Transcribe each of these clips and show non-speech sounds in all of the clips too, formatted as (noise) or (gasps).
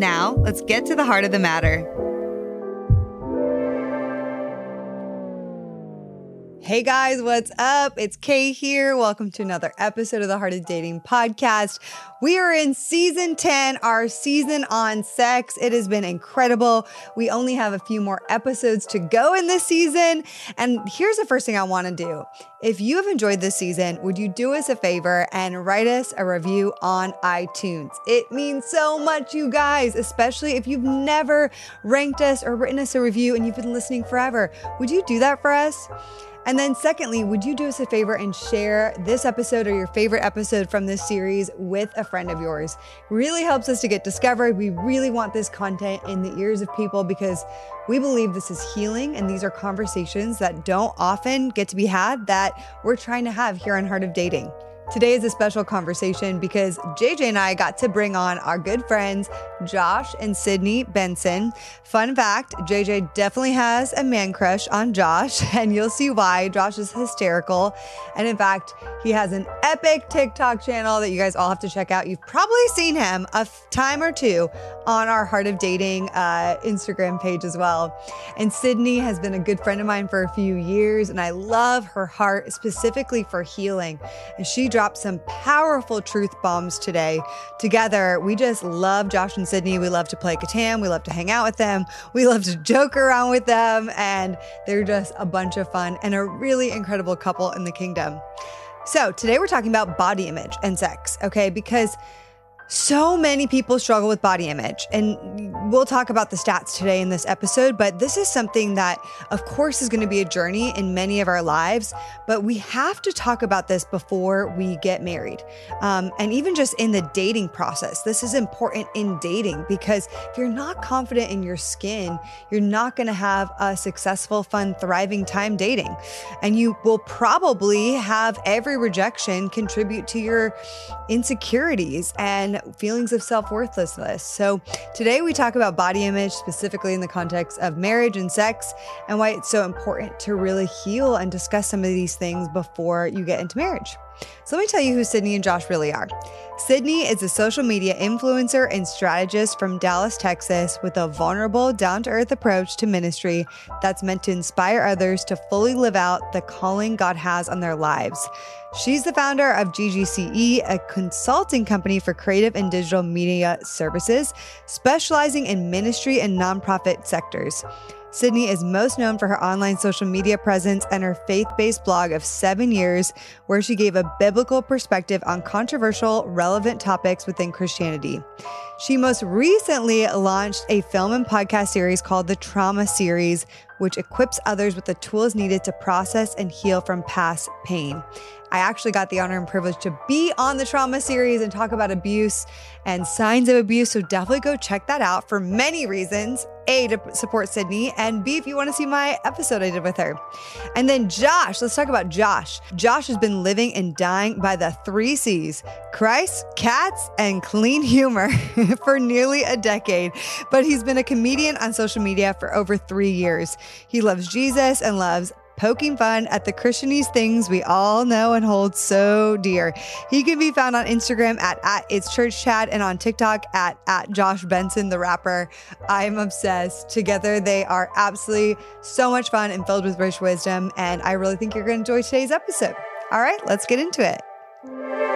Now, let's get to the heart of the matter. Hey guys, what's up? It's Kait here. Welcome to another episode of the Heart of Dating podcast. We are in season 10, our season on sex. It has been incredible. We only have a few more episodes to go in this season. And here's the first thing I want to do. If you have enjoyed this season, would you do us a favor and write us a review on iTunes? It means so much, you guys, especially if you've never ranked us or written us a review and you've been listening forever. Would you do that for us? And then, secondly, would you do us a favor and share this episode or your favorite episode from this series with a friend of yours? Really helps us to get discovered. We really want this content in the ears of people because we believe this is healing and these are conversations that don't often get to be had that we're trying to have here on Heart of Dating. Today is a special conversation because JJ and I got to bring on our good friends, Josh and Sydney Benson. Fun fact JJ definitely has a man crush on Josh, (laughs) and you'll see why. Josh is hysterical. And in fact, he has an epic TikTok channel that you guys all have to check out. You've probably seen him a time or two on our Heart of Dating uh, Instagram page as well. And Sydney has been a good friend of mine for a few years, and I love her heart specifically for healing. And she dropped some powerful truth bombs today. Together, we just love Josh and Sydney. We love to play Catan. We love to hang out with them. We love to (laughs) joke around with them. And they're just a bunch of fun and a really incredible couple in the kingdom. So, today we're talking about body image and sex, okay? Because so many people struggle with body image, and we'll talk about the stats today in this episode. But this is something that, of course, is going to be a journey in many of our lives. But we have to talk about this before we get married. Um, and even just in the dating process, this is important in dating because if you're not confident in your skin, you're not going to have a successful, fun, thriving time dating. And you will probably have every rejection contribute to your insecurities and feelings of self worthlessness. So, today we talk about body image specifically in the context of marriage and sex and why it's so important to really heal and discuss some of these things before you get into marriage. So let me tell you who Sydney and Josh really are. Sydney is a social media influencer and strategist from Dallas, Texas, with a vulnerable, down to earth approach to ministry that's meant to inspire others to fully live out the calling God has on their lives. She's the founder of GGCE, a consulting company for creative and digital media services, specializing in ministry and nonprofit sectors. Sydney is most known for her online social media presence and her faith based blog of seven years, where she gave a biblical perspective on controversial, relevant topics within Christianity. She most recently launched a film and podcast series called the Trauma Series, which equips others with the tools needed to process and heal from past pain. I actually got the honor and privilege to be on the trauma series and talk about abuse and signs of abuse. So definitely go check that out for many reasons. A, to support Sydney, and B, if you want to see my episode I did with her. And then Josh, let's talk about Josh. Josh has been living and dying by the three C's Christ, cats, and clean humor (laughs) for nearly a decade. But he's been a comedian on social media for over three years. He loves Jesus and loves poking fun at the Christianese things we all know and hold so dear. He can be found on Instagram at, at It's Church Chat and on TikTok at, at Josh Benson, the rapper. I'm obsessed. Together, they are absolutely so much fun and filled with rich wisdom. And I really think you're going to enjoy today's episode. All right, let's get into it.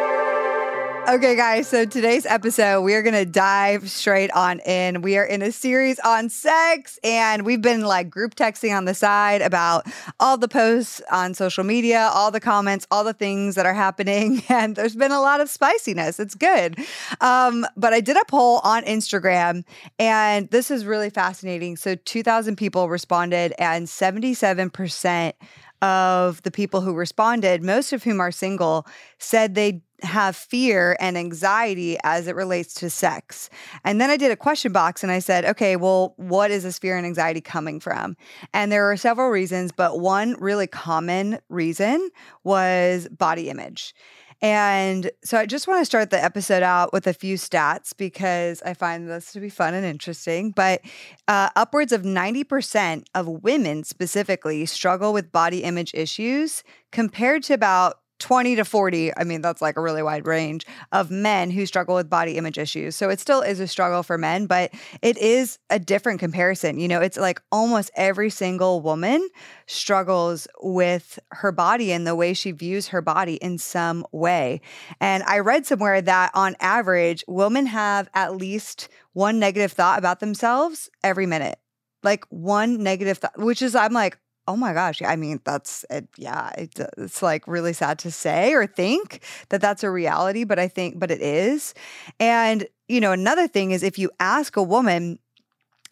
Okay, guys, so today's episode, we are going to dive straight on in. We are in a series on sex, and we've been like group texting on the side about all the posts on social media, all the comments, all the things that are happening. (laughs) And there's been a lot of spiciness. It's good. Um, but I did a poll on Instagram, and this is really fascinating. So 2,000 people responded, and 77% of the people who responded, most of whom are single, said they have fear and anxiety as it relates to sex. And then I did a question box and I said, okay, well, what is this fear and anxiety coming from? And there are several reasons, but one really common reason was body image. And so I just want to start the episode out with a few stats because I find this to be fun and interesting. But uh, upwards of 90% of women specifically struggle with body image issues compared to about 20 to 40, I mean, that's like a really wide range of men who struggle with body image issues. So it still is a struggle for men, but it is a different comparison. You know, it's like almost every single woman struggles with her body and the way she views her body in some way. And I read somewhere that on average, women have at least one negative thought about themselves every minute like one negative thought, which is I'm like, Oh my gosh. I mean, that's it. Yeah, it, it's like really sad to say or think that that's a reality, but I think, but it is. And, you know, another thing is if you ask a woman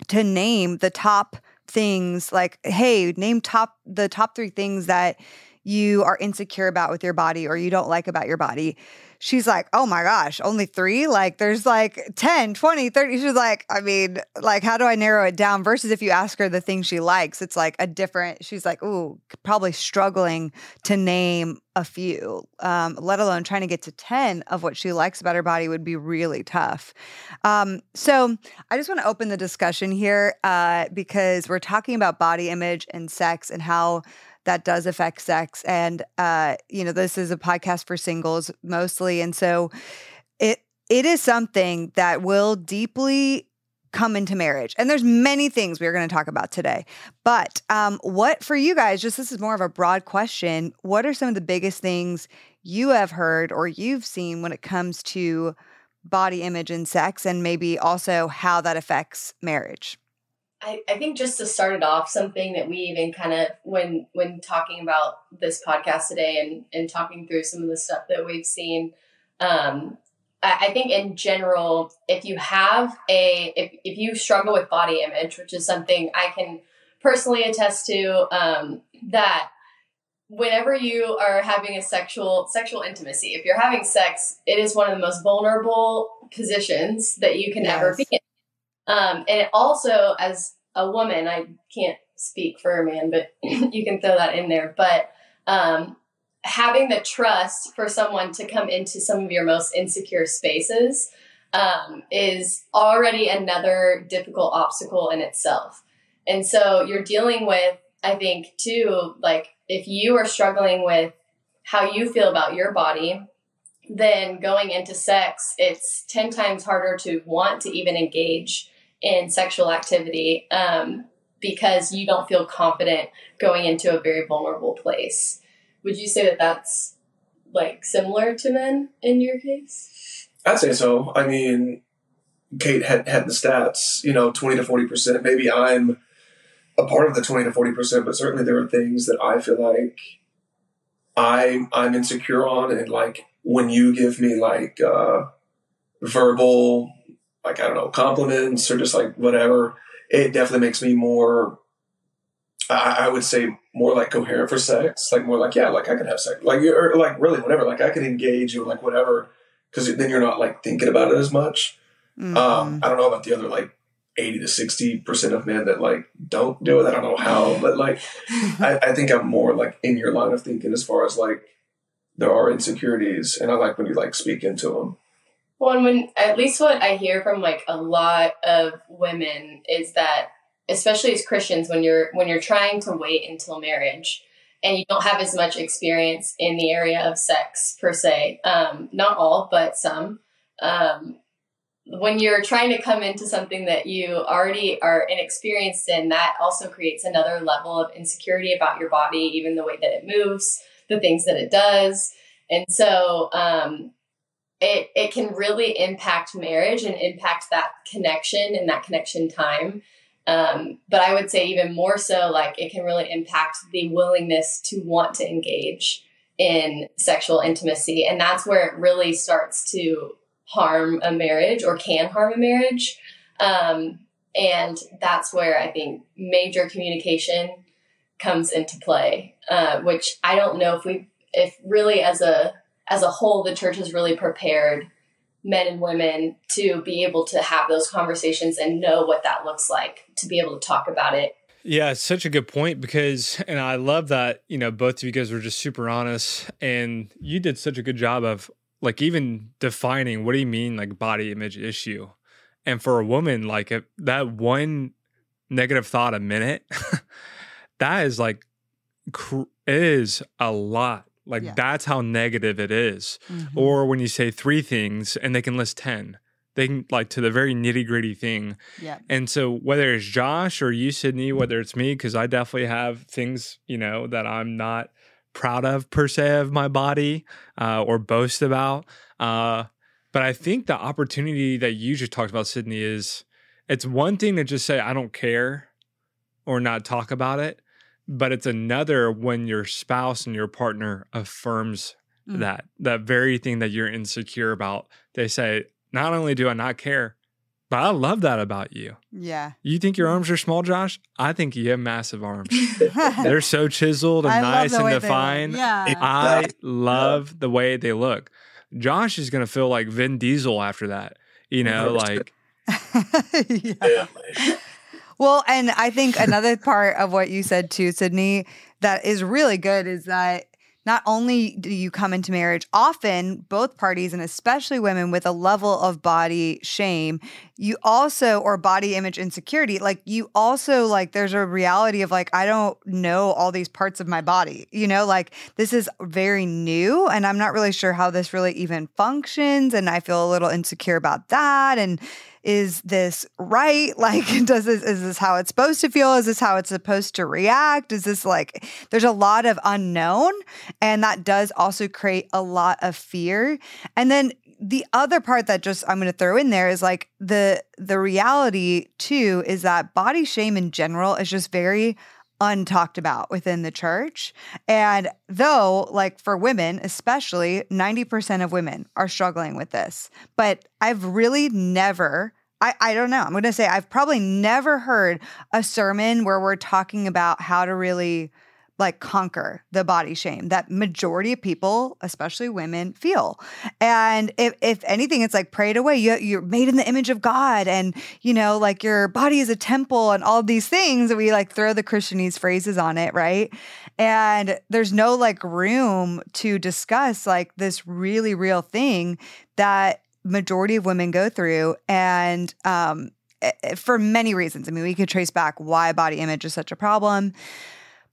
to name the top things, like, hey, name top, the top three things that you are insecure about with your body or you don't like about your body she's like, oh my gosh, only three? Like there's like 10, 20, 30. She's like, I mean, like, how do I narrow it down? Versus if you ask her the thing she likes, it's like a different, she's like, ooh, probably struggling to name a few, um, let alone trying to get to 10 of what she likes about her body would be really tough. Um, so I just want to open the discussion here uh, because we're talking about body image and sex and how that does affect sex. And uh, you know, this is a podcast for singles mostly, and so it it is something that will deeply come into marriage. And there's many things we're going to talk about today. But um, what for you guys, just this is more of a broad question. What are some of the biggest things you have heard or you've seen when it comes to body image and sex, and maybe also how that affects marriage? I, I think just to start it off, something that we even kind of when when talking about this podcast today and and talking through some of the stuff that we've seen, um, I, I think in general, if you have a if if you struggle with body image, which is something I can personally attest to, um, that whenever you are having a sexual sexual intimacy, if you're having sex, it is one of the most vulnerable positions that you can yes. ever be in. Um, and also, as a woman, I can't speak for a man, but (clears throat) you can throw that in there. But um, having the trust for someone to come into some of your most insecure spaces um, is already another difficult obstacle in itself. And so you're dealing with, I think, too, like if you are struggling with how you feel about your body, then going into sex, it's 10 times harder to want to even engage in sexual activity um, because you don't feel confident going into a very vulnerable place. Would you say that that's like similar to men in your case? I'd say so. I mean, Kait had had the stats, you know, 20 to 40%. Maybe I'm a part of the 20 to 40%, but certainly there are things that I feel like I I'm insecure on and like when you give me like uh verbal like I don't know compliments or just like whatever, it definitely makes me more. I, I would say more like coherent for sex, like more like yeah, like I could have sex, like or like really whatever, like I could engage you like whatever, because then you're not like thinking about it as much. Mm-hmm. Um, I don't know about the other like 80 to 60 percent of men that like don't do it. I don't know how, but like (laughs) I, I, think I'm more like in your line of thinking as far as like there are insecurities, and I like when you like speak into them. Well, when at least what I hear from like a lot of women is that, especially as Christians, when you're when you're trying to wait until marriage and you don't have as much experience in the area of sex per se, um, not all, but some. Um, when you're trying to come into something that you already are inexperienced in, that also creates another level of insecurity about your body, even the way that it moves, the things that it does. And so, um, it it can really impact marriage and impact that connection and that connection time. Um, but I would say even more so, like it can really impact the willingness to want to engage in sexual intimacy, and that's where it really starts to harm a marriage or can harm a marriage. Um, and that's where I think major communication comes into play, uh, which I don't know if we, if really as a as a whole, the church has really prepared men and women to be able to have those conversations and know what that looks like to be able to talk about it. Yeah, it's such a good point because, and I love that, you know, both of you guys were just super honest and you did such a good job of like even defining what do you mean like body image issue. And for a woman, like if that one negative thought a minute, (laughs) that is like, cr- is a lot like yeah. that's how negative it is. Mm-hmm. Or when you say three things and they can list 10, they can like to the very nitty gritty thing. Yeah. And so whether it's Josh or you, Sydney, whether it's me, because I definitely have things, you know, that I'm not proud of per se of my body uh, or boast about. Uh, but I think the opportunity that you just talked about, Sydney, is it's one thing to just say, I don't care or not talk about it but it's another when your spouse and your partner affirms mm. that that very thing that you're insecure about. They say not only do i not care but i love that about you. Yeah. You think your arms are small josh? I think you have massive arms. (laughs) They're so chiseled and I nice and defined. Yeah. I love the way they look. Josh is going to feel like vin diesel after that you know like (laughs) yeah. Well, and I think another part of what you said too, Sydney, that is really good is that not only do you come into marriage, often both parties, and especially women, with a level of body shame, you also, or body image insecurity, like you also, like, there's a reality of like, I don't know all these parts of my body, you know, like this is very new and I'm not really sure how this really even functions. And I feel a little insecure about that. And, is this right? (laughs) Like, does this, is this how it's supposed to feel? Is this how it's supposed to react? Is this like, there's a lot of unknown. And that does also create a lot of fear. And then the other part that just I'm going to throw in there is like the the reality too is that body shame in general is just very untalked about within the church. And though, like for women, especially 90% of women are struggling with this, but I've really never. I, I don't know. I'm going to say I've probably never heard a sermon where we're talking about how to really like conquer the body shame that majority of people, especially women, feel. And if, if anything, it's like prayed away. You, you're made in the image of God, and you know, like your body is a temple, and all these things. We like throw the Christianese phrases on it, right? And there's no like room to discuss like this really real thing that majority of women go through, and um, for many reasons. I mean, we could trace back why body image is such a problem.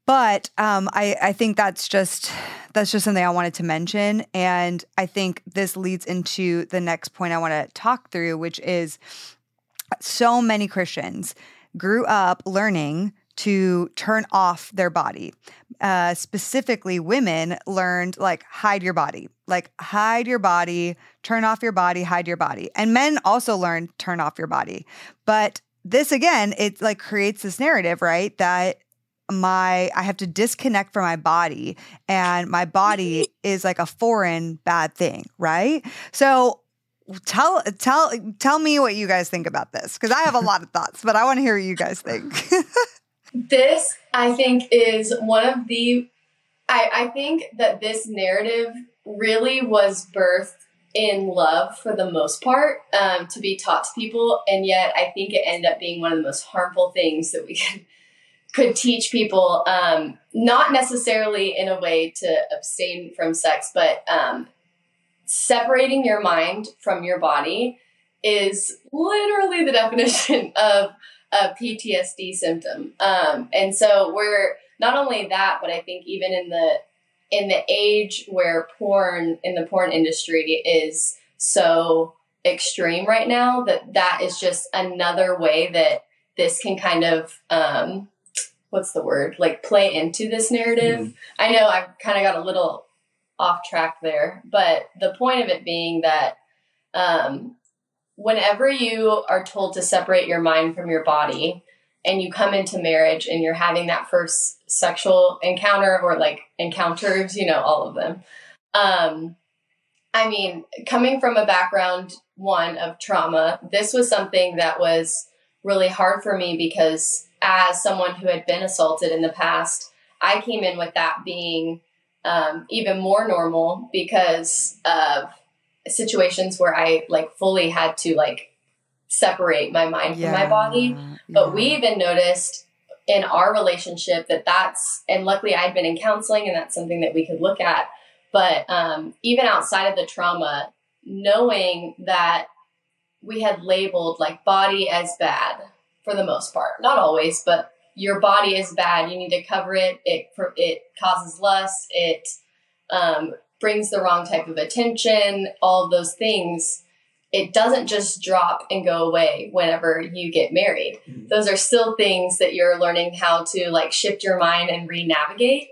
But um, I, I think that's just that's just something I wanted to mention, and I think this leads into the next point I want to talk through, which is so many Christians grew up learning to turn off their body. Uh, specifically, women learned like hide your body, like hide your body, turn off your body, hide your body. And men also learned turn off your body. But this again, it like creates this narrative, right? That my I have to disconnect from my body and my body (laughs) is like a foreign bad thing, right? So tell tell tell me what you guys think about this because I have a lot of thoughts, but I want to hear what you guys think. (laughs) this I think is one of the I, I think that this narrative really was birthed in love for the most part um, to be taught to people and yet i think it ended up being one of the most harmful things that we can could teach people, um, not necessarily in a way to abstain from sex, but um, separating your mind from your body is literally the (laughs) definition of a PTSD symptom. Um, and so we're not only that, but I think even in the in the age where porn in the porn industry is so extreme right now, that that is just another way that this can kind of um, what's the word like play into this narrative mm. i know i've kind of got a little off track there. But the point of it being that um, whenever you are told to separate your mind from your body and you come into marriage and you're having that first sexual encounter or like encounters, you know, all of them. Um, I mean, coming from a background one of trauma, this was something that was really hard for me because as someone who had been assaulted in the past, I came in with that being um, even more normal because of situations where I like fully had to like separate my mind from my body. But we even noticed in our relationship that that's, and luckily I'd been in counseling and that's something that we could look at. But um, even outside of the trauma, knowing that we had labeled like body as bad for the most part, not always, but your body is bad. You need to cover it. It it causes lust. It um, brings the wrong type of attention. All of those things. It doesn't just drop and go away whenever you get married. Mm-hmm. Those are still things that you're learning how to like shift your mind and re-navigate.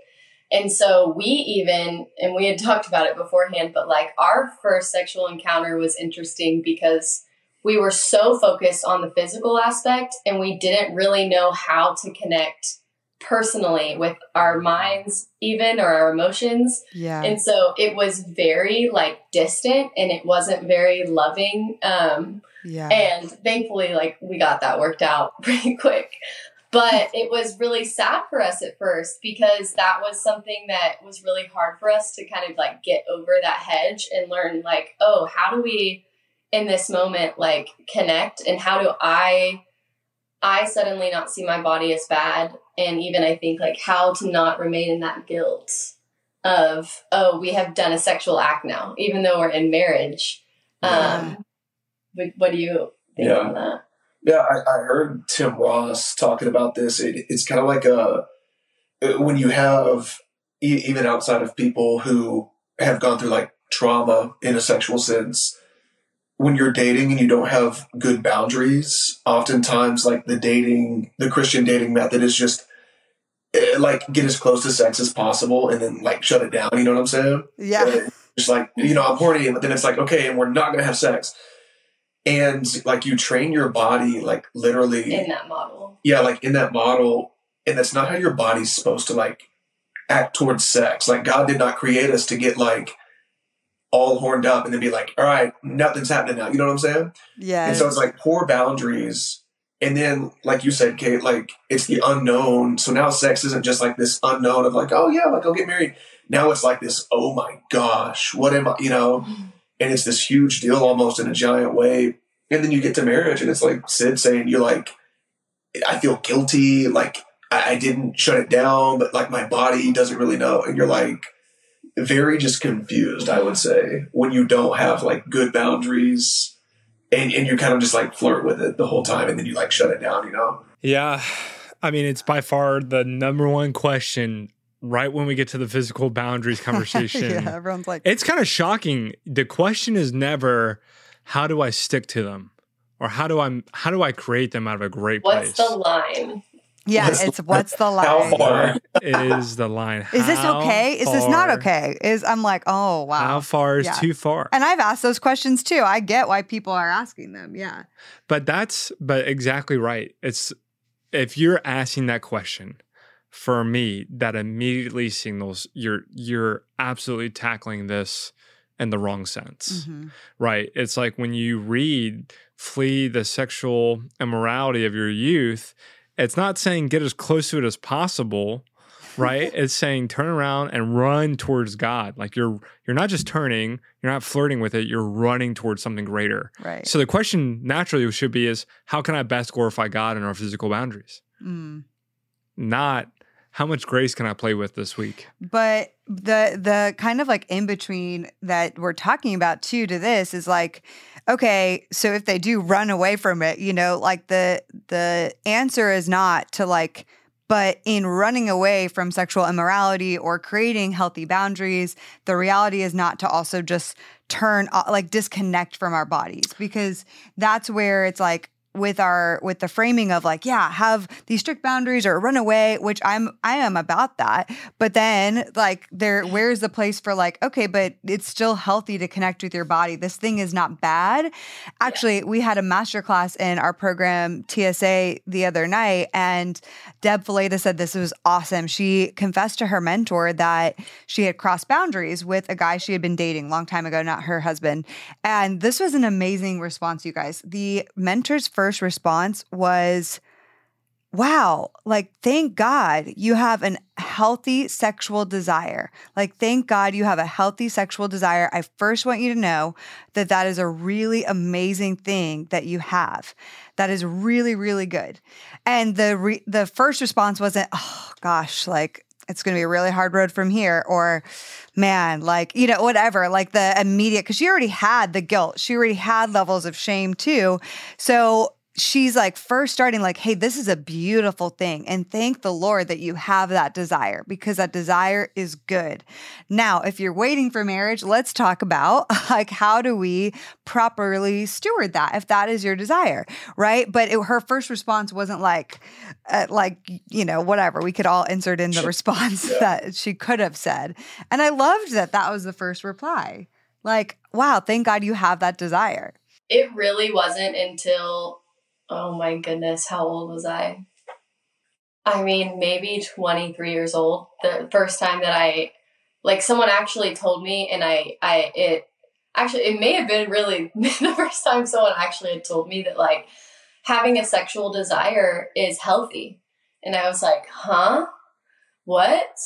And so we even, and we had talked about it beforehand, but like our first sexual encounter was interesting because we were so focused on the physical aspect and we didn't really know how to connect personally with our minds even or our emotions. Yeah. And so it was very like distant and it wasn't very loving um yeah. and thankfully like we got that worked out (laughs) pretty quick. But it was really sad for us at first because that was something that was really hard for us to kind of like get over that hedge and learn like oh how do we in this moment like connect and how do i i suddenly not see my body as bad and even i think like how to not remain in that guilt of oh we have done a sexual act now even though we're in marriage um what, what do you think Yeah. on that Yeah, I, I heard Tim Ross talking about this. It, it's kind of like a when you have e- even outside of people who have gone through like trauma in a sexual sense. When you're dating and you don't have good boundaries, oftentimes like the dating, the Christian dating method is just eh, like get as close to sex as possible and then like shut it down. You know what I'm saying? yeah just like you know i'm horny but then it's like okay and we're not gonna have sex and like you train your body like literally in that model yeah like in that model and that's not how your body's supposed to like act towards sex like god did not create us to get like all horned up and then be like all right nothing's happening now you know what i'm saying yeah and so it's like poor boundaries. And then, like you said, Kait, like it's the unknown. So now sex isn't just like this unknown of like, oh yeah, like I'll get married. Now it's like this, oh my gosh, what am I, you know? Mm-hmm. And it's this huge deal almost in a giant way. And then you get to marriage and it's like Sid saying, you're like, I feel guilty. Like I, I didn't shut it down, but like my body doesn't really know. And you're like, very just confused, I would say, when you don't have like good boundaries and, and you kind of just like flirt with it the whole time and then you like shut it down, you know? Yeah. I mean, it's by far the number one question right when we get to the physical boundaries (laughs) conversation. yeah everyone's like It's kind of shocking. The question is never how do I stick to them? Or how do I how do I create them out of a great what's place? What's the line yeah What's it's what's the How line far? is the line. is this How okay is this not okay is i'm like oh wow How far is Yeah. too far? and i've asked those questions too i get why people are asking them yeah But that's but exactly right. It's if you're asking that question, for me, that immediately signals you're you're absolutely tackling this in the wrong sense. Mhm. Right. It's like when you read flee the sexual immorality of your youth, it's not saying get as close to it as possible. Right? (laughs) it's saying turn around and run towards God. Like you're you're not just turning, you're not flirting with it, you're running towards something greater. right So the question naturally should be is how can I best glorify God in our physical boundaries? Mm. Not how much grace can I play with this week? but the the kind of like in between that we're talking about too to this is like okay so if they do run away from it you know like the the answer is not to like but in running away from sexual immorality or creating healthy boundaries the reality is not to also just turn uh, like disconnect from our bodies because that's where it's like with our with the framing of like, yeah, have these strict boundaries or run away, which I'm I am about that. But then like there where's the place for like, okay, but it's still healthy to connect with your body. This thing is not bad. Actually, we had a master class in our program TSA the other night and Deb Fileta said this was awesome. She confessed to her mentor that she had crossed boundaries with a guy she had been dating long time ago, not her husband. And this was an amazing response, you guys. The mentor's first response was, Wow, like thank God you have a healthy sexual desire. Like thank God you have a healthy sexual desire. I first want you to know that that is a really amazing thing that you have. That is really really good. And the re- the first response wasn't, "Oh gosh, like it's going to be a really hard road from here or man like you know whatever like the immediate because she already had the guilt she already had levels of shame too so she's like first starting like hey this is a beautiful thing and thank the lord that you have that desire because that desire is good. Now if you're waiting for marriage let's talk about (laughs) like how do we properly steward that if that is your desire right? But it, her first response wasn't like uh, like you know whatever we could all insert in the response (laughs) yeah. that she could have said. And i loved that that was the first reply. Like wow thank god you have that desire. It really wasn't until oh my goodness, how old was I? I mean, maybe 23 years old. The first time that I, like, someone actually told me, and I, I, it, actually, it may have been really (laughs) the first time someone actually had told me that, like, having a sexual desire is healthy. And I was like, huh? What?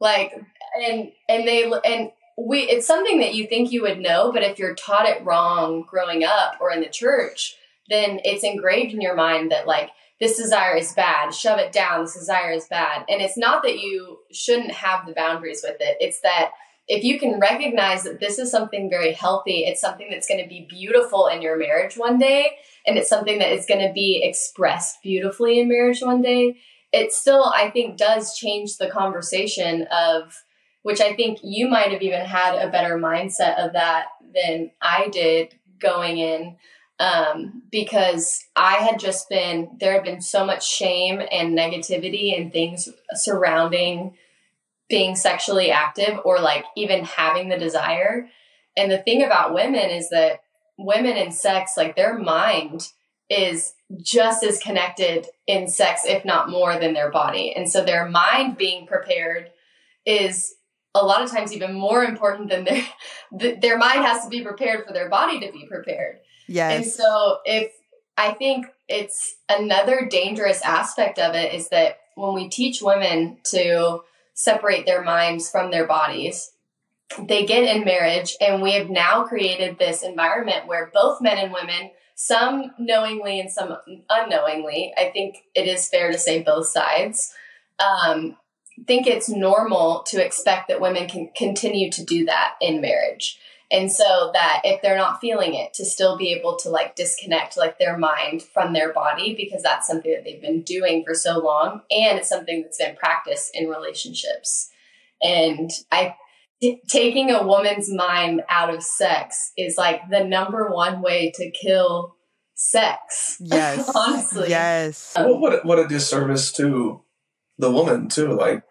Like, and, and they, and, we it's something that you think you would know but if you're taught it wrong growing up or in the church then it's engraved in your mind that like this desire is bad shove it down this desire is bad. And it's not that you shouldn't have the boundaries with it. It's that if you can recognize that this is something very healthy it's something that's going to be beautiful in your marriage one day and it's something that is going to be expressed beautifully in marriage one day it still i think does change the conversation of which i think you might have even had a better mindset of that than i did going in um, because I had just been, there had been so much shame and negativity and things surrounding being sexually active or like even having the desire. And the thing about women is that women in sex, like their mind is just as connected in sex, if not more, than their body. And so their mind being prepared is a lot of times even more important than their (laughs) their mind has to be prepared for their body to be prepared. Yes. And so if I think it's another dangerous aspect of it is that when we teach women to separate their minds from their bodies, they get in marriage and we have now created this environment where both men and women some knowingly and some unknowingly i think it is fair to say both sides um, think it's normal to expect that women can continue to do that in marriage and so that if they're not feeling it to still be able to like disconnect like their mind from their body because that's something that they've been doing for so long and it's something that's been practiced in relationships. And i t- taking a woman's mind out of sex is like the number one way to kill sex. Yes. (laughs) Honestly. Yes. Well, what, a, what a disservice to the woman too like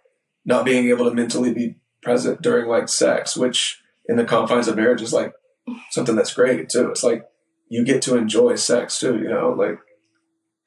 not being able to mentally be present during like sex which in the confines of marriage is like something that's great too. It's like you get to enjoy sex too, you know, like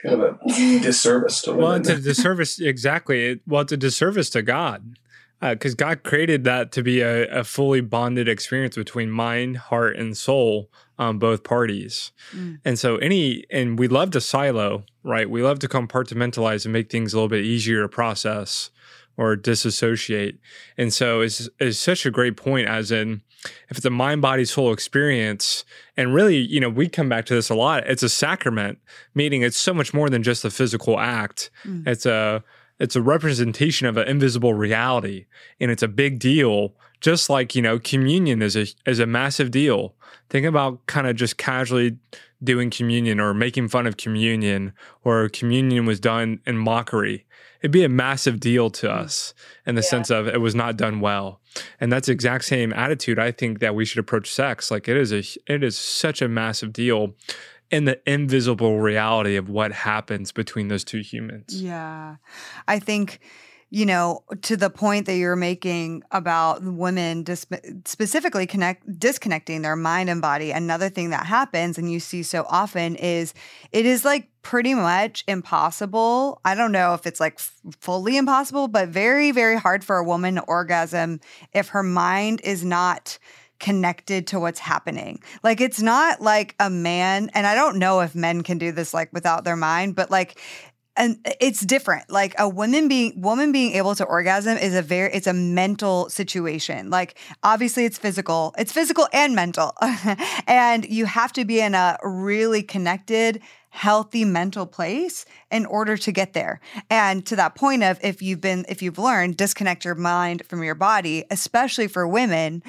kind of a (laughs) disservice to well, it's a (laughs) disservice exactly. Well, it's a disservice to God because uh, God created that to be a, a, fully bonded experience between mind, heart, and soul on both parties. Mm. And so, any, and we love to silo, right? We love to compartmentalize and make things a little bit easier to process or disassociate. And so it's, it's such a great point as in if it's a mind body soul experience and really you know we come back to this a lot it's a sacrament meaning it's so much more than just a physical act mm. it's a it's a representation of an invisible reality and it's a big deal just like you know communion is a is a massive deal think about kind of just casually doing communion or making fun of communion or communion was done in mockery it'd be a massive deal to mm. us in the yeah. sense of it was not done well. And that's the exact same attitude I think that we should approach sex. Like it is a it is such a massive deal in the invisible reality of what happens between those two humans. Yeah. I think you know, to the point that you're making about women dis- specifically connect disconnecting their mind and body. Another thing that happens and you see so often is it is like pretty much impossible. I don't know if it's like f- fully impossible, but very very hard for a woman to orgasm if her mind is not connected to what's happening. Like it's not like a man and I don't know if men can do this like without their mind, but like and it's different. Like a woman being woman being able to orgasm is a very it's a mental situation. Like obviously it's physical. It's physical and mental. (laughs) And you have to be in a really connected healthy mental place in order to get there. And to that point of if you've been if you've learned disconnect your mind from your body especially for women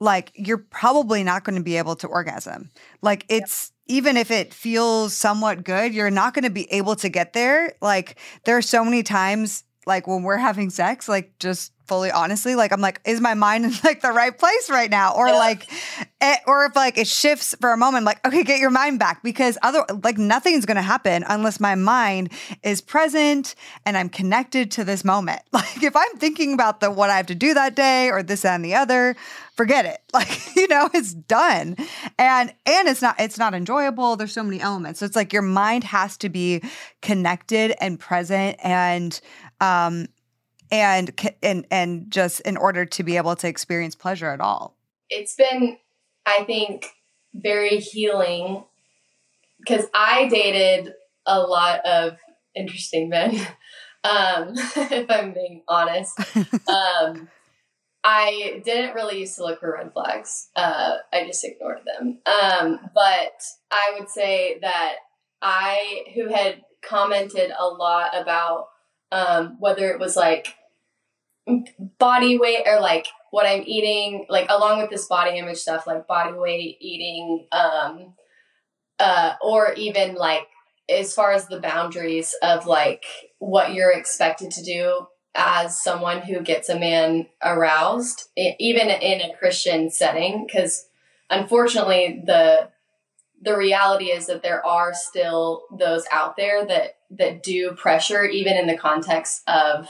like you're probably not going to be able to orgasm. Like it's even if it feels somewhat good, you're not going to be able to get there. Like there are so many times like when we're having sex, like just fully honestly, like I'm like, is my mind (laughs) in like the right place right now? Or yeah. like, it, eh, or if like it shifts for a moment, like, okay, get your mind back because other like nothing's gonna happen unless my mind is present and I'm connected to this moment. (laughs) Like if I'm thinking about the what I have to do that day or this and the other, forget it. (laughs) Like, you know, it's done. And and it's not it's not enjoyable. There's so many elements. So it's like your mind has to be connected and present and um and and and just in order to be able to experience pleasure at all. It's been I think very healing cuz I dated a lot of interesting men. (laughs) Um (laughs) if I'm being honest. (laughs) Um I didn't really used to look for red flags. Uh, I just ignored them. Um, but I would say that I, who had commented a lot about um, whether it was like body weight or like what I'm eating, like along with this body image stuff, like body weight, eating, um, uh, or even like as far as the boundaries of like what you're expected to do as someone who gets a man aroused, even in a Christian setting, because unfortunately the the reality is that there are still those out there that that do pressure even in the context of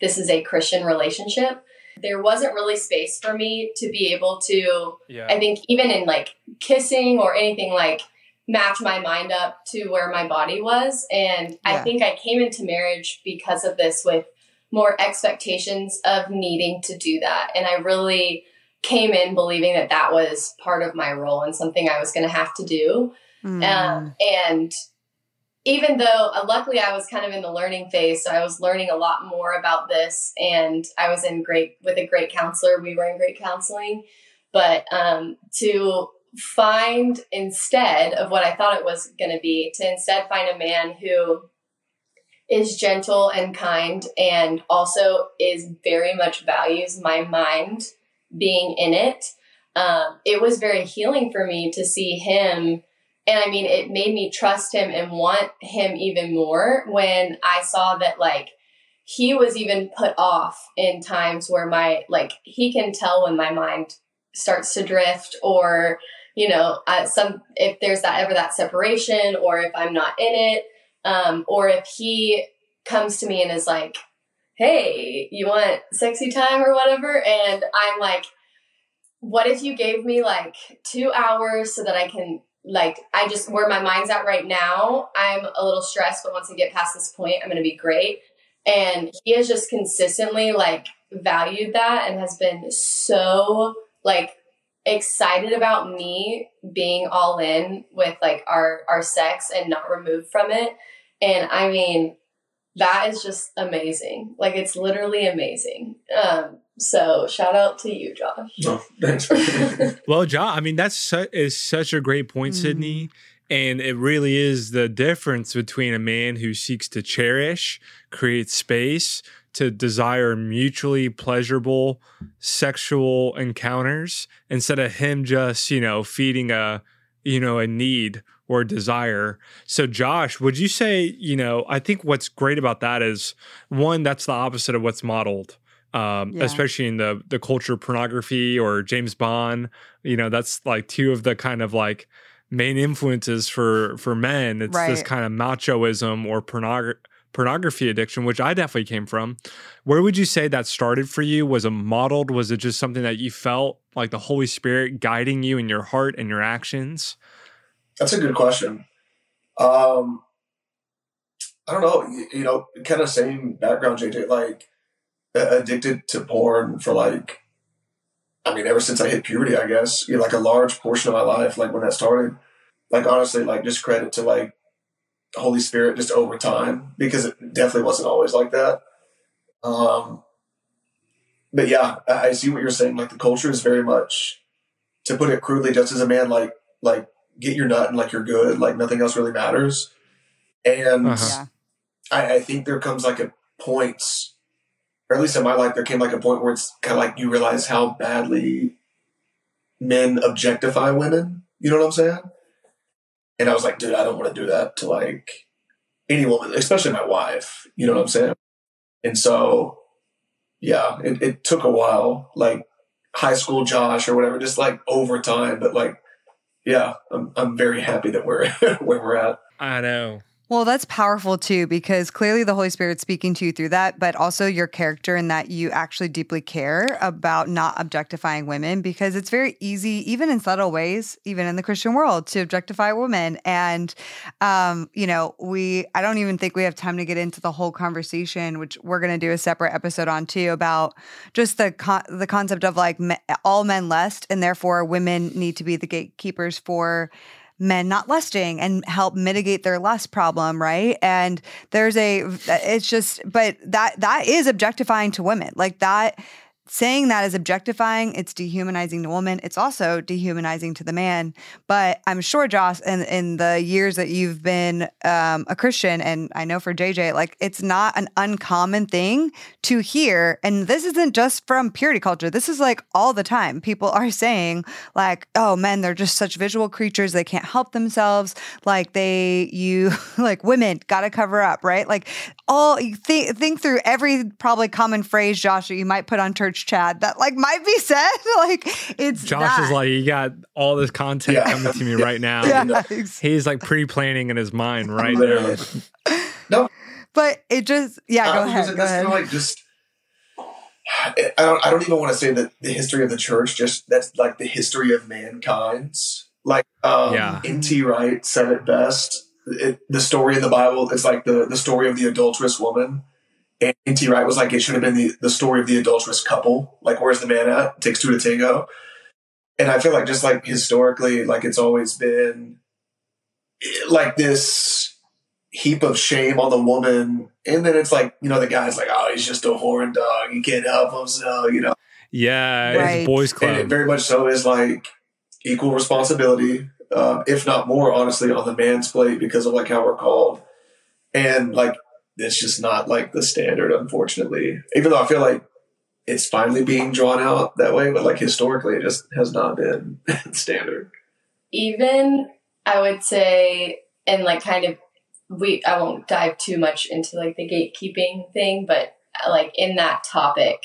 this is a Christian relationship. There wasn't really space for me to be able to yeah. I think even in like kissing or anything like match my mind up to where my body was and yeah. I think I came into marriage because of this with more expectations of needing to do that. And I really came in believing that that was part of my role and something I was going to have to do. Mm. Um, and even though uh, luckily I was kind of in the learning phase, so I was learning a lot more about this, and I was in great with a great counselor. We were in great counseling, but um, to find instead of what I thought it was going to be, to instead find a man who is gentle and kind and also is very much values my mind being in it. Um, it was very healing for me to see him. And I mean, it made me trust him and want him even more when I saw that, like, he was even put off in times where my, like, he can tell when my mind starts to drift or, you know, uh, some, if there's that ever that separation or if I'm not in it um, or if he comes to me and is like, hey, you want sexy time or whatever? And I'm like, what if you gave me like two hours so that I can like I just where my mind's at right now, I'm a little stressed, but once I get past this point, I'm gonna be great. And he has just consistently like valued that and has been so like excited about me being all in with like our our sex and not removed from it and I mean, that is just amazing. Like it's literally amazing. Um, so shout out to you, Josh. Oh, thanks. (laughs) well, Josh, I mean that's su- is such a great point, mm. Sydney. And it really is the difference between a man who seeks to cherish, create space, to desire mutually pleasurable sexual encounters instead of him just, you know, feeding a, you know, a need or desire. So, Josh, would you say, you know, I think what's great about that is one, that's the opposite of what's modeled. Um, yeah. especially in the the culture pornography or James Bond, you know, that's like two of the kind of like main influences for for men. It's this kind of machoism or pornogra- pornography addiction, which I definitely came from. Where would you say that started for you? Was it modeled? Was it just something that you felt like the Holy Spirit guiding you in your heart and your actions? That's a good question. Um, I don't know. You, you know, kind of same background, JJ. Like addicted to porn for like, I mean, ever since I hit puberty, I guess. You know, like a large portion of my life, like when that started. Like honestly, like just credit to like the Holy Spirit just over time because it definitely wasn't always like that. Um, but yeah, I, I see what you're saying. Like the culture is very much, to put it crudely, just as a man, like like get your nut and like you're good, like nothing else really matters. And Uh-huh. I, I think there comes like a point, or at least in my life, there came like a point where it's kind of like you realize how badly men objectify women. You know what I'm saying? And I was like, dude, I don't want to do that to like any woman, especially my wife. You know what I'm saying? And so, yeah, it, it took a while, like high school Josh or whatever, just like over time. But like, yeah, I'm, I'm very happy that we're (laughs) where we're at. I know. Well, that's powerful too, because clearly the Holy Spirit's speaking to you through that, but also your character and that you actually deeply care about not objectifying women, because it's very easy, even in subtle ways, even in the Christian world, to objectify women. And, um, you know, we, I don't even think we have time to get into the whole conversation, which we're going to do a separate episode on too, about just the, con- the concept of like me- all men lust, and therefore women need to be the gatekeepers for men not lusting and help mitigate their lust problem right? And there's a it's just but that that is objectifying to women. Like that saying that is objectifying it's dehumanizing to woman it's also dehumanizing to the man. But i'm sure josh in, in the years that you've been um, a christian and i know for jj like it's not an uncommon thing to hear and this isn't just from purity culture this is like all the time. People are saying like oh men they're just such visual creatures they can't help themselves like they you (laughs) like women gotta cover up right? Like all think think through every probably common phrase josh that you might put on church chat that like might be said (laughs) like it's Josh that. is like, you got all this content Yeah. coming to me right now. yeah, He's like pre-planning in his mind right Literally. now. No, but it just yeah go Uh, ahead go ahead kinda like just. I don't. I don't even want to say that the history of the church. Just that's like the history of mankind's. Like, um, Yeah. N.T. Wright said it best. It, the story in the Bible. It's like the the story of the adulterous woman. And N.T. Wright was like, it should have been the, the story of the adulterous couple. Like, where's the man at? It takes two to tango. And I feel like just like historically, like it's always been like this heap of shame on the woman. And then it's like, you know, the guy's like, oh, he's just a horn dog. He can't help himself, you know. Yeah, Right. it's boys And it club. very much so is like equal responsibility, um, if not more, honestly, on the man's plate because of like how we're called. And like, it's just not like the standard, unfortunately. Even though I feel like it's finally being drawn out that way, but like historically, it just has not been (laughs) standard. even I would say, and like kind of, we I won't dive too much into like the gatekeeping thing, but like in that topic,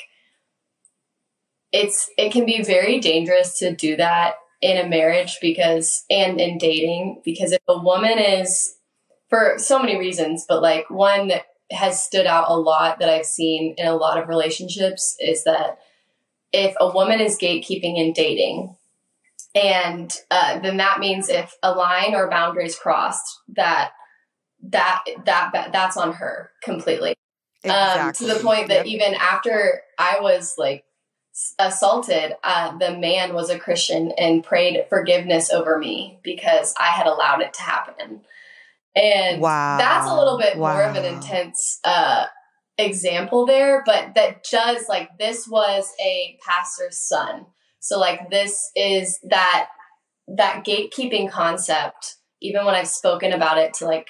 it's it can be very dangerous to do that in a marriage because and in dating because if a woman is for so many reasons, but like one that has stood out a lot that I've seen in a lot of relationships is that if a woman is gatekeeping in dating, and uh, then that means if a line or boundary is crossed, that that that that's on her completely. Um, to the point that Yep. even after I was like assaulted, uh, the man was a Christian and prayed forgiveness over me because I had allowed it to happen. And Wow. that's a little bit more of an intense uh, example there, but that does like this was a pastor's son. So like this is that that gatekeeping concept. Even when I've spoken about it to like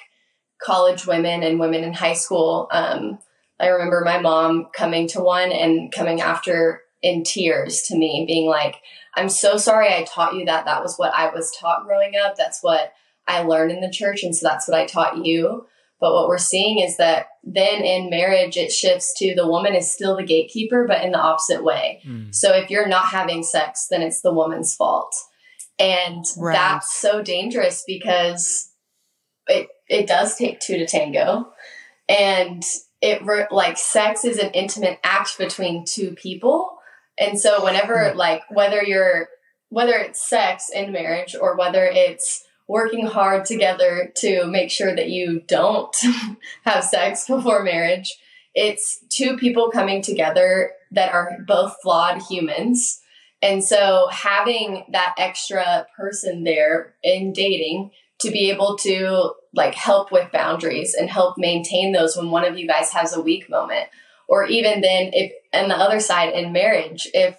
college women and women in high school, um, I remember my mom coming to one and coming after in tears to me, being like, "I'm so sorry I taught you that. That was what I was taught growing up. That's what I learned in the church, and so that's what I taught you." But what we're seeing is that then in marriage, it shifts to the woman is still the gatekeeper, but in the opposite way. Mm. So if you're not having sex, then it's the woman's fault. And Right. that's so dangerous because it it does take two to tango. And it re- like sex is an intimate act between two people. And so whenever like whether you're whether it's sex in marriage or whether it's working hard together to make sure that you don't (laughs) have sex before marriage, it's two people coming together that are both flawed humans. And so having that extra person there in dating to be able to like help with boundaries and help maintain those when one of you guys has a weak moment. Or even then if on the other side in marriage, if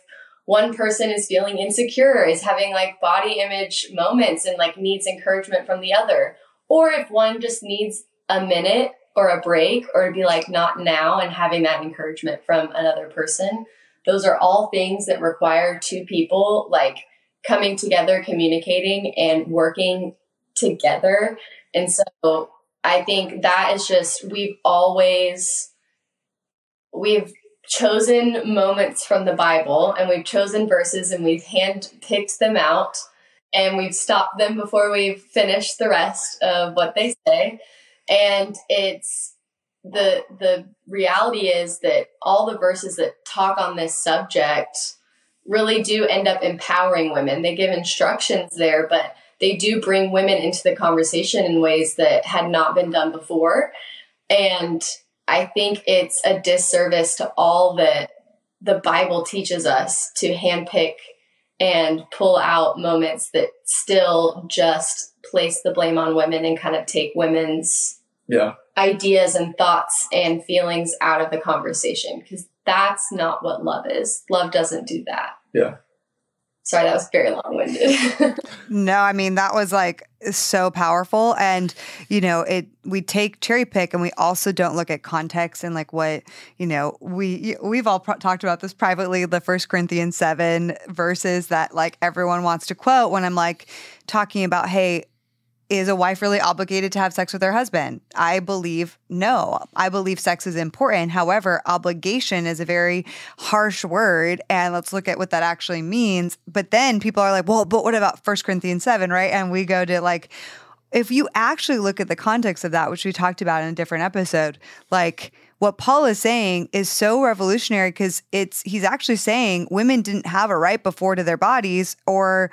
one person is feeling insecure, is having like body image moments and like needs encouragement from the other. Or if one just needs a minute or a break or to be like not now and having that encouragement from another person. Those are all things that require two people like coming together, communicating and working together. And so I think that is just, we've always, we've chosen moments from the Bible and we've chosen verses and we've hand picked them out and we've stopped them before we've finished the rest of what they say. And it's the the reality is that all the verses that talk on this subject really do end up empowering women. They give instructions there, but they do bring women into the conversation in ways that had not been done before. And I think it's a disservice to all that the Bible teaches us to handpick and pull out moments that still just place the blame on women and kind of take women's Yeah. ideas and thoughts and feelings out of the conversation because that's not what love is. Love doesn't do that. Yeah. Sorry, that was very long winded. (laughs) No, I mean that was like so powerful. And you know, it we take cherry pick and we also don't look at context and like what, you know, we we've all pro- talked about this privately the First Corinthians 7 verses that like everyone wants to quote when I'm like talking about hey, is a wife really obligated to have sex with her husband? I believe no. I believe sex is important. However, obligation is a very harsh word. And let's look at what that actually means. But then people are like, well, but what about 1 Corinthians 7, right? And we go to like, if you actually look at the context of that, which we talked about in a different episode, like what Paul is saying is so revolutionary because it's he's actually saying women didn't have a right before to their bodies or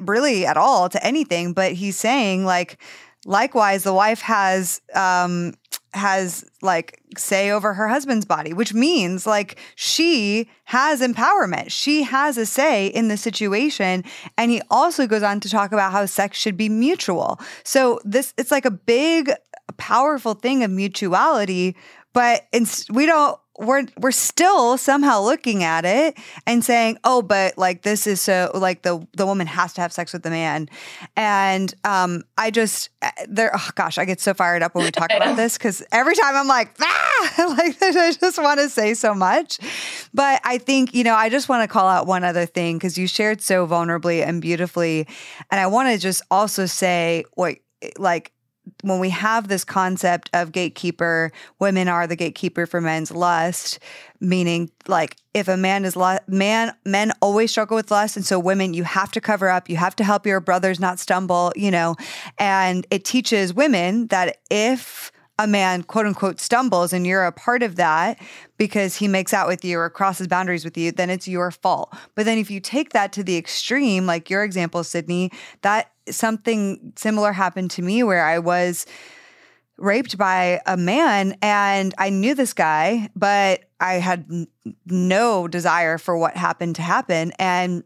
really at all to anything, but he's saying like likewise the wife has um has like say over her husband's body which means like she has empowerment. She has a say in the situation. And he also goes on to talk about how sex should be mutual. So this it's like a big powerful thing of mutuality but we don't we're we're still somehow looking at it and saying, "Oh, but like this is so like the the woman has to have sex with the man," and um, I just there. Oh gosh, I get so fired up when we talk about (laughs) this because every time I'm like, ah, (laughs) like (laughs) I just want to say so much. But I think you know, I just want to call out one other thing because you shared so vulnerably and beautifully, and I want to just also say what like when we have this concept of gatekeeper, women are the gatekeeper for men's lust, meaning like if a man is lu- man, men always struggle with lust, and so women, you have to cover up, you have to help your brothers not stumble, you know, and it teaches women that if a man quote unquote stumbles and you're a part of that because he makes out with you or crosses boundaries with you, then it's your fault. But then if you take that to the extreme, like your example, Sydney, that something similar happened to me where I was raped by a man and I knew this guy, but I had n- no desire for what happened to happen. And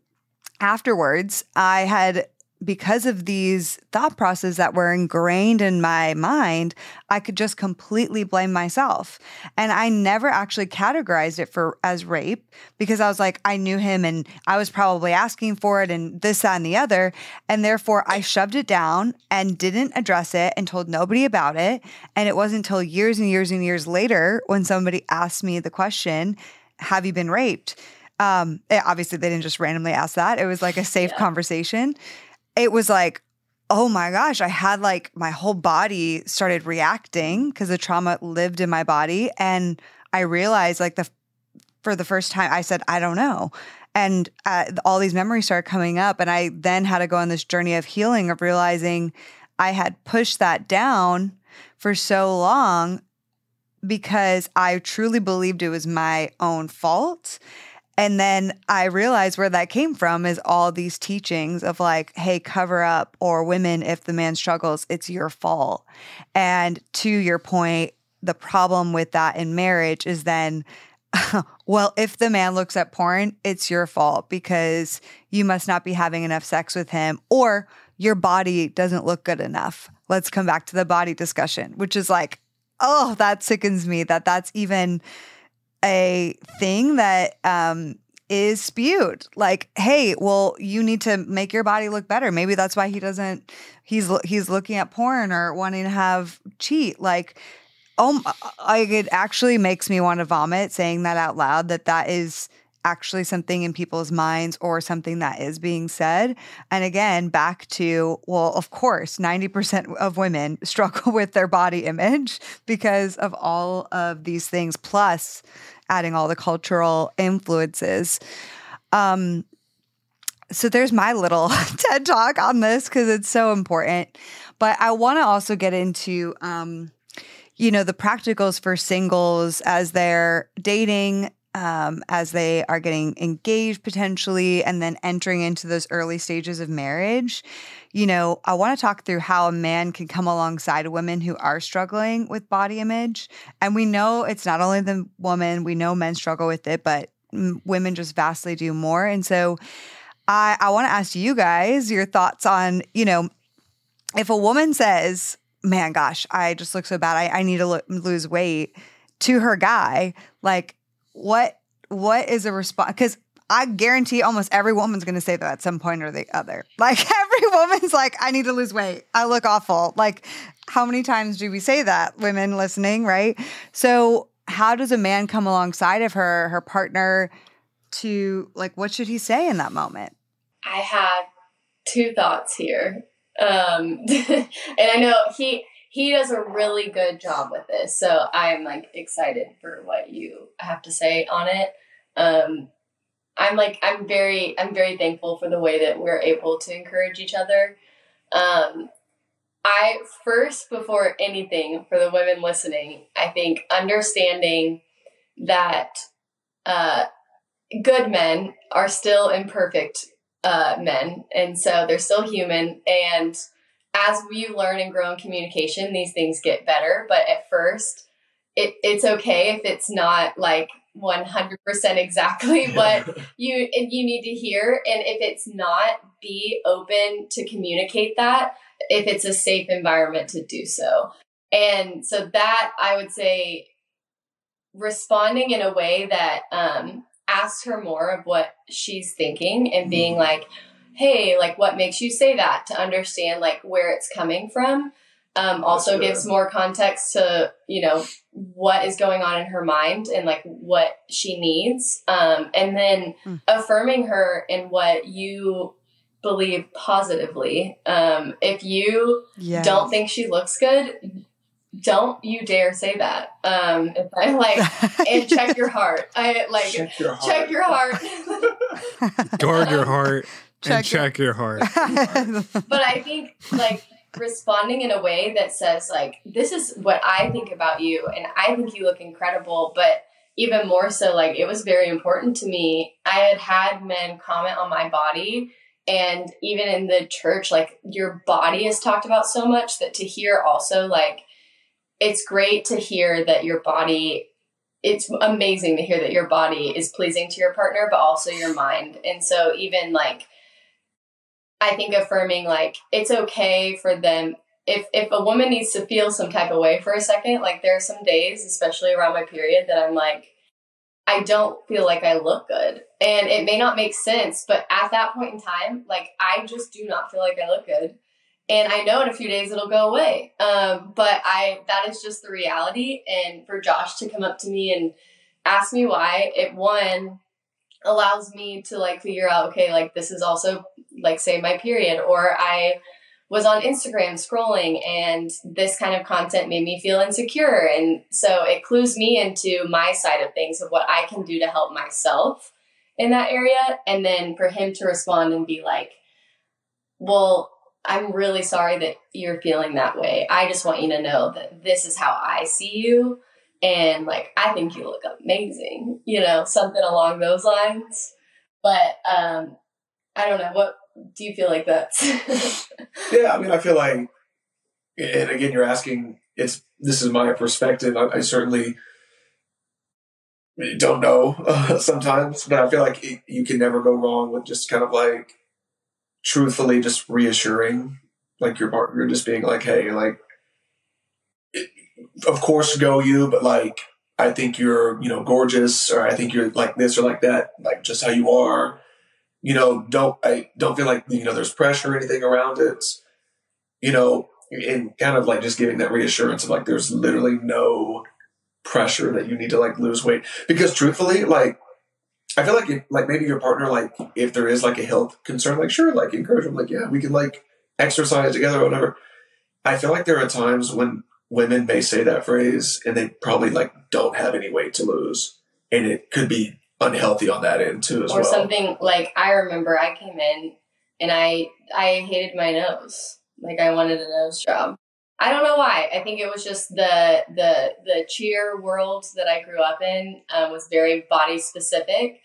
afterwards, I had because of these thought processes that were ingrained in my mind, I could just completely blame myself. And I never actually categorized it for as rape because I was like, I knew him and I was probably asking for it and this, that, and the other. And therefore I shoved it down and didn't address it and told nobody about it. And it wasn't until years and years and years later when somebody asked me the question, Have you been raped? Um, it- obviously, they didn't just randomly ask that. It was like a safe conversation it was like, oh my gosh, I had like my whole body started reacting because the trauma lived in my body. And I realized like the for the first time I said, I don't know. And uh, all these memories started coming up. And I then had to go on this journey of healing, of realizing I had pushed that down for so long because I truly believed it was my own fault. And then I realized where that came from is all these teachings of like, hey, cover up, or women, if the man struggles, it's your fault. And to your point, the problem with that in marriage is then, (laughs) well, if the man looks at porn, it's your fault because you must not be having enough sex with him, or your body doesn't look good enough. Let's come back to the body discussion, which is like, oh, that sickens me that that's even a thing that um, is spewed. Like, hey, well, you need to make your body look better. Maybe that's why he doesn't. He's he's looking at porn or wanting to have cheat. Like, oh, like it actually makes me want to vomit saying that out loud. That that is actually something in people's minds or something that is being said. And again, back to, well, of course, 90% of women (laughs) struggle with their body image because of all of these things, plus adding all the cultural influences. Um, so there's my little (laughs) TED talk on this because it's so important. But I want to also get into, um, you know, the practicals for singles as they're dating um, as they are getting engaged potentially and then entering into those early stages of marriage. You know, I want to talk through how a man can come alongside women who are struggling with body image. And we know it's not only the woman, we know men struggle with it, but women just vastly do more. And so I, I want to ask you guys your thoughts on, you know, if a woman says, man, gosh, I just look so bad, I, I need to lo- lose weight to her guy, like, what what is a response? Because I guarantee almost every woman's going to say that at some point or the other. (laughs) Like every woman's like, I need to lose weight. I look awful. Like, how many times do we say that, women listening, right? So, how does a man come alongside of her, her partner, to like, what should he say in that moment? I have two thoughts here. Um, (laughs) and I know he he does a really good job with this. So I'm like excited for what you have to say on it. Um, I'm like I'm very I'm very thankful for the way that we're able to encourage each other. Um, I first before anything for the women listening, I think understanding that uh, good men are still imperfect uh, men, and so they're still human and as we learn and grow in communication, these things get better. But at first, it, it's okay if it's not like 100% exactly what you you need to hear and if it's not be open to communicate that if it's a safe environment to do so and so that i would say responding in a way that um, asks her more of what she's thinking and being mm-hmm. like hey, like what makes you say that to understand like where it's coming from. Um, also gives more context to, you know, what is going on in her mind and like what she needs. Um, and then mm. affirming her in what you believe positively. Um, if you yes. don't think she looks good, don't you dare say that. Um, if (laughs) I like and check your heart. I like check your heart. Check your heart. (laughs) (laughs) Guard your heart check and check your, your heart. (laughs) but I think like responding in a way that says like this is what I think about you and I think you look incredible, but even more so like it was very important to me. I had had men comment on my body and even in the church like your body is talked about so much that to hear also like it's great to hear that your body it's amazing to hear that your body is pleasing to your partner but also your mind and so even like I think affirming like it's okay for them if if a woman needs to feel some type of way for a second, like there are some days, especially around my period, that I'm like, I don't feel like I look good. And it may not make sense, but at that point in time, like I just do not feel like I look good. And I know in a few days it'll go away. Um, but I that is just the reality. And for Josh to come up to me and ask me why, it one allows me to like figure out, okay, like this is also like say my period or I was on Instagram scrolling and this kind of content made me feel insecure. And so it clues me into my side of things of what I can do to help myself in that area. And then for him to respond and be like, well, I'm really sorry that you're feeling that way. I just want you to know that this is how I see you. And like, I think you look amazing, you know, something along those lines. But um, I don't know. What do you feel like that's? (laughs) yeah, I mean, I feel like, and again, you're asking, it's this is my perspective. I, I certainly don't know uh, (laughs) sometimes, but I feel like it, you can never go wrong with just kind of like truthfully just reassuring like your partner, just being like, hey, like, of course, go you, but like, I think you're, you know, gorgeous, or I think you're like this or like that, like just how you are. You know, don't I don't feel like you know there's pressure or anything around it. You know, and kind of like just giving that reassurance of like there's literally no pressure that you need to like lose weight because truthfully, like I feel like if, like maybe your partner like if there is like a health concern, like sure, like encourage them, like yeah, we can like exercise together or whatever. I feel like there are times when women may say that phrase and they probably like don't have any weight to lose, and it could be unhealthy on that end too as or well. Or something like I remember I came in and I I hated my nose. Like I wanted a nose job. I don't know why. I think it was just the the the cheer world that I grew up in um, was very body specific,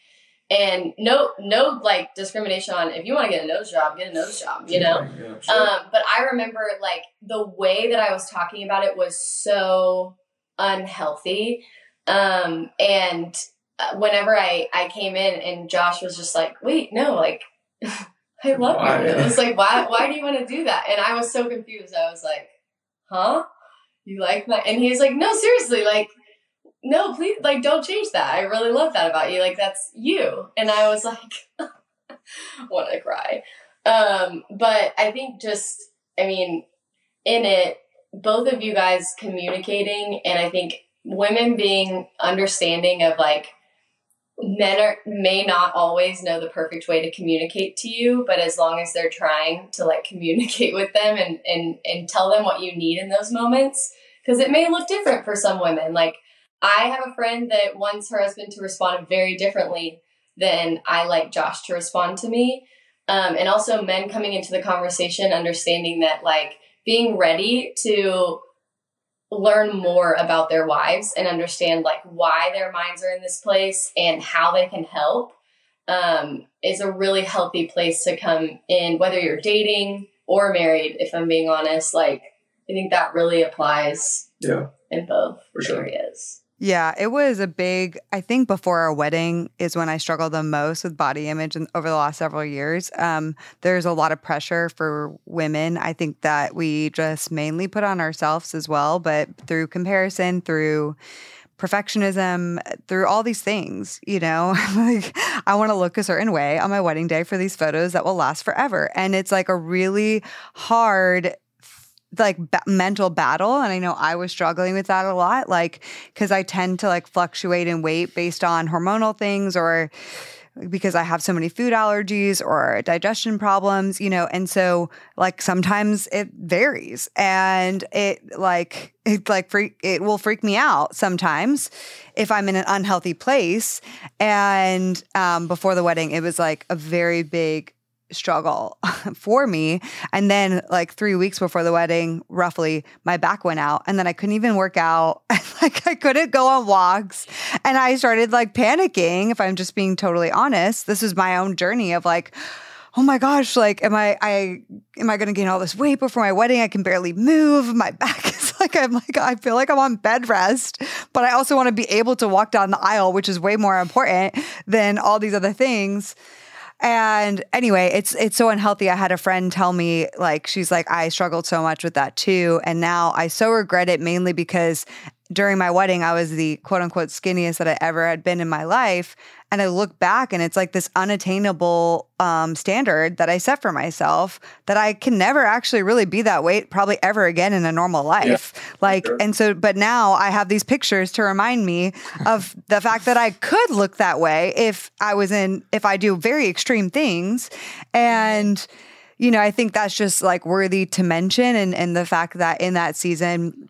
and no no like discrimination on if you want to get a nose job, get a nose job, you know. Yeah, sure. Um, but I remember like the way that I was talking about it was so unhealthy, um, and whenever I I came in and Josh was just like, wait, no, like. (laughs) I love Why? you. It was like, why? Why do you want to do that? And I was so confused. I was like, huh? You like my? And he's like, no, seriously, like, no, please, like, don't change that. I really love that about you. Like, that's you. And I was like, (laughs) want to cry. Um, but I think just, I mean, in it, both of you guys communicating, and I think women being understanding of like men are may not always know the perfect way to communicate to you but as long as they're trying to like (laughs) communicate with them and and and tell them what you need in those moments because it may look different for some women. Like i have a friend that wants her husband to respond very differently than i like josh to respond to me. Um, and also men coming into the conversation understanding that like being ready to learn more about their wives and understand like why their minds are in this place and how they can help um, is a really healthy place to come in whether you're dating or married if i'm being honest. Like i think that really applies yeah, in both For sure. areas Yeah, it was a big, I think before our wedding is when I struggled the most with body image and over the last several years. Um, there's a lot of pressure for women. I think that we just mainly put on ourselves as well, but through comparison, through perfectionism, through all these things, you know, (laughs) like I want to look a certain way on my wedding day for these photos that will last forever. And it's like a really hard like ba- mental battle and i know i was struggling with that a lot like because i tend to like fluctuate in weight based on hormonal things or because i have so many food allergies or digestion problems you know and so like sometimes it varies and it like it like freak it will freak me out sometimes if i'm in an unhealthy place and um before the wedding it was like a very big struggle (laughs) for me. And then, like three weeks before the wedding, roughly, my back went out, and then I couldn't even work out. (laughs) like I couldn't go on walks, and I started like panicking. If I'm just being totally honest, this is my own journey of like. Oh my gosh! Like, am I? I am I going to gain all this weight before my wedding? I can barely move. My (laughs) back is like I'm like I feel like I'm on bed rest, but I also want to be able to walk down the aisle, which is way more important than all these other things. And anyway, it's it's so unhealthy. I had a friend tell me like she's like I struggled so much with that too, and now I so regret it mainly because during my wedding I was the quote unquote skinniest that I ever had been in my life, and I look back and it's like this unattainable um, standard that I set for myself that I can never actually really be that weight probably ever again in a normal life. like, sure. and so, but now I have these pictures to remind me of (laughs) the fact that I could look that way if I was in, if I do very extreme things. And, you know, I think that's just like worthy to mention. And, and the fact that in that season,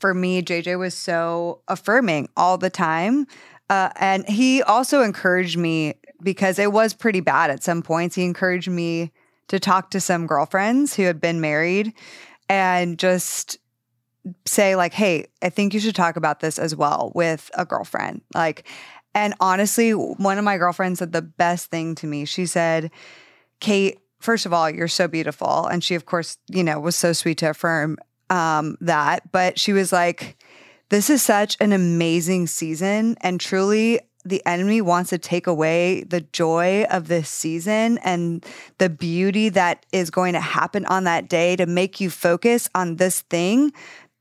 for me, JJ was so affirming all the time. Uh, and he also encouraged me because it was pretty bad at some points. He encouraged me to talk to some girlfriends who had been married and just say like, "Hey, I think you should talk about this as well with a girlfriend." Like and honestly, one of my girlfriends said the best thing to me. She said, "Kait, first of all, you're so beautiful." And she of course, you know, was so sweet to affirm um that, but she was like, "This is such an amazing season and truly the enemy wants to take away the joy of this season and the beauty that is going to happen on that day to make you focus on this thing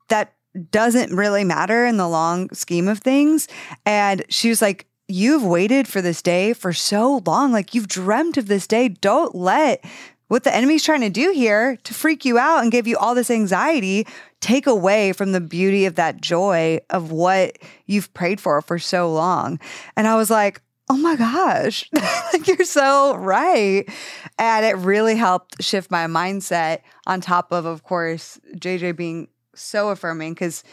that doesn't really matter in the long scheme of things. And she was like, You've waited for this day for so long. Like you've dreamt of this day. Don't let what the enemy's trying to do here to freak you out and give you all this anxiety take away from the beauty of that joy of what you've prayed for for so long. And I was like, oh my gosh, (laughs) like you're so right. And it really helped shift my mindset on top of, of course, JJ being so affirming because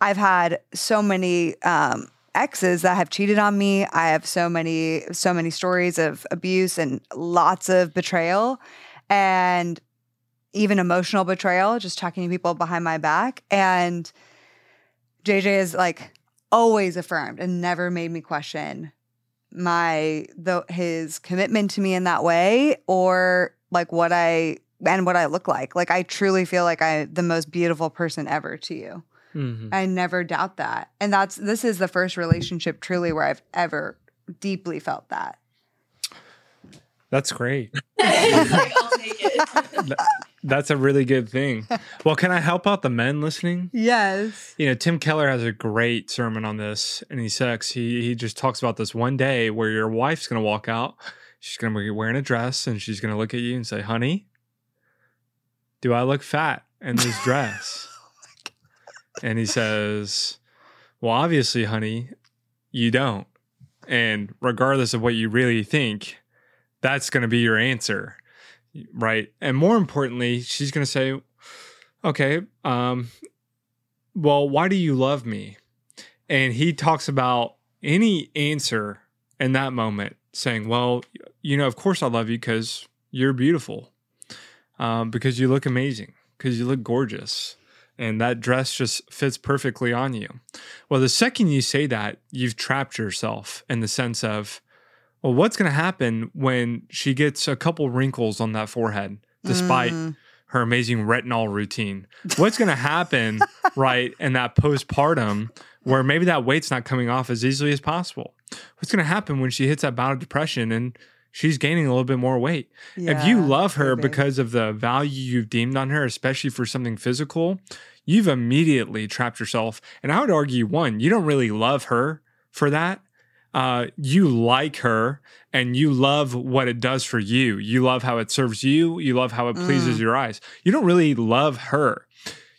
I've had so many um, exes that have cheated on me. I have so many, so many stories of abuse and lots of betrayal and even emotional betrayal, just talking to people behind my back. And JJ is like always affirmed and never made me question my the his commitment to me in that way or like what I and what I look like. Like I truly feel like I the most beautiful person ever to you. Mhm. I never doubt that. And that's this is the first relationship truly where I've ever deeply felt that. That's great. (laughs) (laughs) I'll take it. That's a really good thing. Well, can I help out the men listening? Yes. You know, Tim Keller has a great sermon on this, and he says he he just talks about this one day where your wife's going to walk out. She's going to be wearing a dress, and she's going to look at you and say, "Honey, do I look fat in this (laughs) dress?" and he says, "Well, obviously, honey, you don't. And regardless of what you really think, that's going to be your answer." Right. And more importantly, she's going to say, okay, um, well, why do you love me? And he talks about any answer in that moment saying, well, you know, of course I love you because you're beautiful, um, because you look amazing, because you look gorgeous. And that dress just fits perfectly on you. Well, the second you say that, you've trapped yourself in the sense of, well, what's going to happen when she gets a couple wrinkles on that forehead, despite Mm. her amazing retinol routine? What's going to happen, (laughs) right, in that postpartum where maybe that weight's not coming off as easily as possible? What's going to happen when she hits that bout of depression and she's gaining a little bit more weight? if you love her big. because of the value you've deemed on her, especially for something physical, you've immediately trapped yourself. And I would argue, one, you don't really love her for that. Uh, you like her and you love what it does for you. You love how it serves you. You love how it pleases Mm. your eyes. You don't really love her.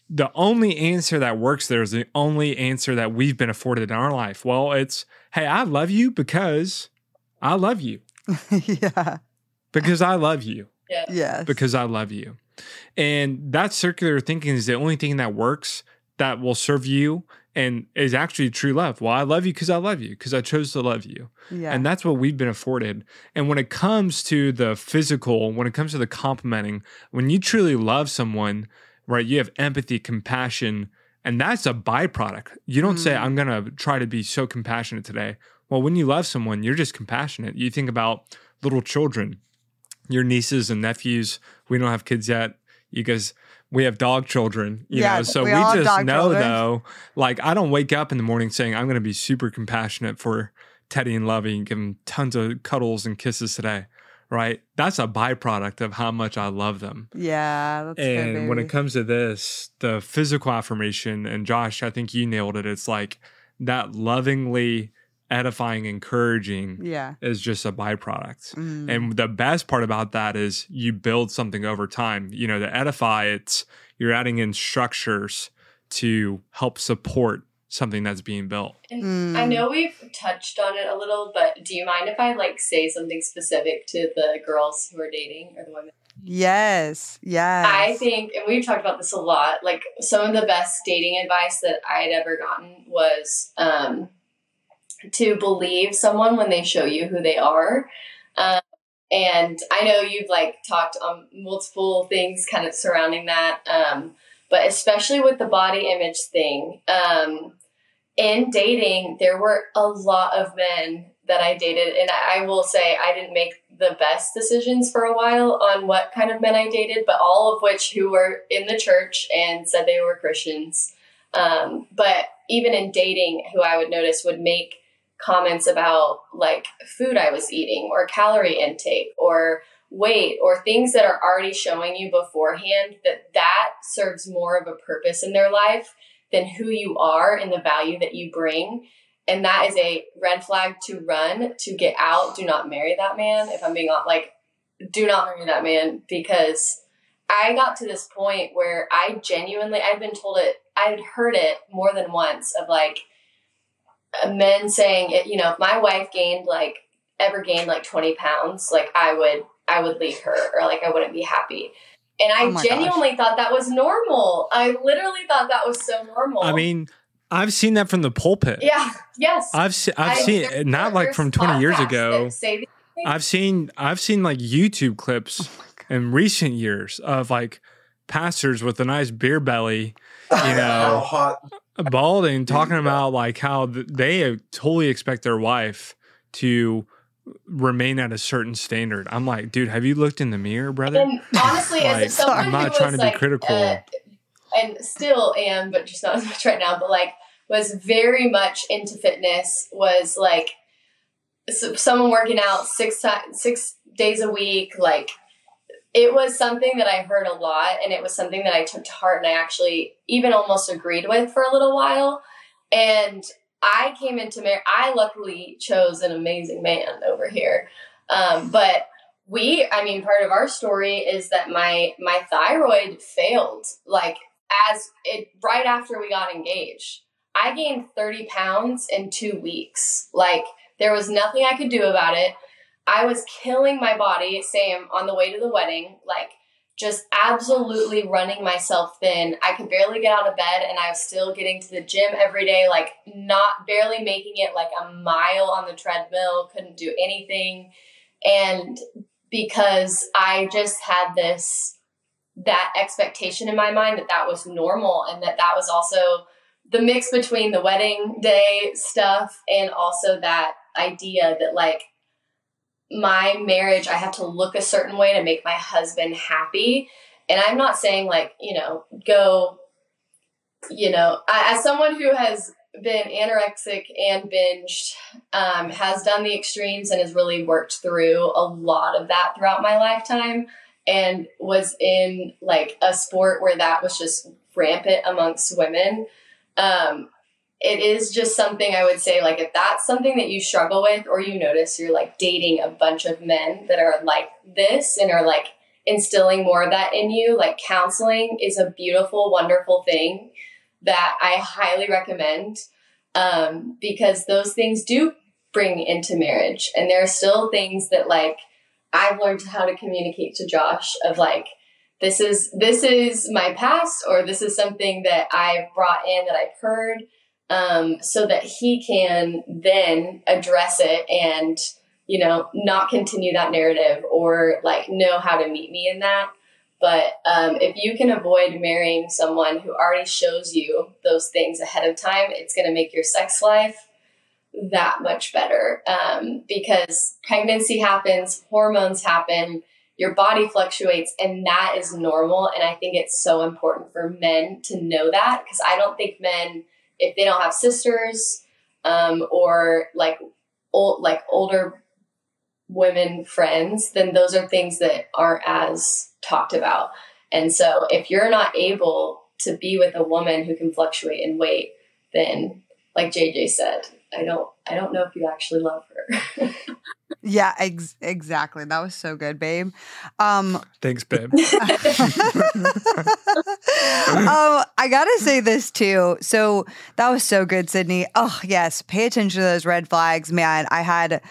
The only answer that works there is the only answer that we've been afforded in our life. Well, it's, hey, I love you because I love you. (laughs) yeah. Because I love you Yeah. Yes. because I love you. And that circular thinking is the only thing that works that will serve you and is actually true love. Well, I love you because I love you, because I chose to love you. yeah. And that's what we've been afforded. And when it comes to the physical, when it comes to the complimenting, when you truly love someone, right, you have empathy, compassion, and that's a byproduct. You don't say, Mm. I'm going to try to be so compassionate today. Well, when you love someone, you're just compassionate. You think about little children, your nieces and nephews. We don't have kids yet. You guys, we have dog children, you Yeah, know. So we we, just know children. though, like I don't wake up in the morning saying I'm going to be super compassionate for Teddy and Lovey and give them tons of cuddles and kisses today, right? That's a byproduct of how much I love them. yeah. That's good, And when it comes to this, the physical affirmation, and Josh, I think you nailed it. It's like that lovingly edifying, encouraging yeah. is just a byproduct. Mm. And the best part about that is you build something over time. You know, to edify, it's you're adding in structures to help support something that's being built. And I Mm. know we've touched on it a little, but do you mind if I like say something specific to the girls who are dating or the women? Yes. Yes. I think, and we've talked about this a lot, like some of the best dating advice that I had ever gotten was um, to believe someone when they show you who they are. Um, and I know you've like talked on multiple things kind of surrounding that. Um, but especially with the body image thing, um, in dating, there were a lot of men that I dated, and I will say I didn't make the best decisions for a while on what kind of men I dated, but all of which who were in the church and said they were Christians. Um, but even in dating, who I would notice would make comments about like food I was eating or calorie intake or weight or things that are already showing you beforehand that that serves more of a purpose in their life than who you are and the value that you bring. And that is a red flag to run to get out. Do not marry that man if i'm being like do not marry that man because i got to this point where i genuinely i've been told it i'd heard it more than once of like men saying it you know if my wife gained like ever gained like 20 pounds like i would i would leave her or like i wouldn't be happy and i Oh my genuinely thought that was normal i literally thought that was so normal I mean, I've seen that from the pulpit. yeah yes I've se- I've I- seen there- it not like from 20 years ago. that say these things. I've seen I've seen like YouTube clips in recent years of like pastors with a nice beer belly, you (laughs) How know, hot? Balding, talking about like how they totally expect their wife to remain at a certain standard. I'm like, dude, have you looked in the mirror, brother? And honestly, as Like, a someone I'm not trying to be like, critical. uh, and still am, but just not as much right now. But like, was very much into fitness. Was like someone working out six times, six days a week. Like, it was something that I heard a lot, and it was something that I took to heart, and I actually even almost agreed with for a little while. And I came into marriage. I luckily chose an amazing man over here, um, but we i mean part of our story is that my my thyroid failed like as it right after we got engaged i gained 30 pounds in two weeks like there was nothing i could do about it i was killing my body same on the way to the wedding like just absolutely running myself thin. I could barely get out of bed and i was still getting to the gym every day like not barely making it like a mile on the treadmill couldn't do anything. And because I just had this that expectation in my mind that that was normal and that that was also the mix between the wedding day stuff and also that idea that like my marriage I have to look a certain way to make my husband happy. And I'm not saying like you know go you know I, as someone who has been anorexic and binged um, has done the extremes and has really worked through a lot of that throughout my lifetime and was in like a sport where that was just rampant amongst women um, it is just something i would say like if that's something that you struggle with or you notice you're like dating a bunch of men that are like this and are like instilling more of that in you like counseling is a beautiful wonderful thing that I highly recommend um, because those things do bring into marriage. And there are still things that like I've learned how to communicate to Josh of like this is this is my past or this is something that I've brought in that I've heard um, so that he can then address it and you know not continue that narrative or like know how to meet me in that but um, if you can avoid marrying someone who already shows you those things ahead of time, it's going to make your sex life that much better. Um, because pregnancy happens, hormones happen, your body fluctuates, and that is normal. And I think it's so important for men to know that because I don't think men, if they don't have sisters um, or like old, like older women friends, then those are things that aren't as talked about. And so if you're not able to be with a woman who can fluctuate in weight, then like JJ said, I don't I don't know if you actually love her. (laughs) Yeah, ex- exactly. That was so good, babe. Um, Thanks, babe. (laughs) (laughs) um, I gotta say this too. So that was so good, Sydney. Oh yes, pay attention to those red flags, man. I had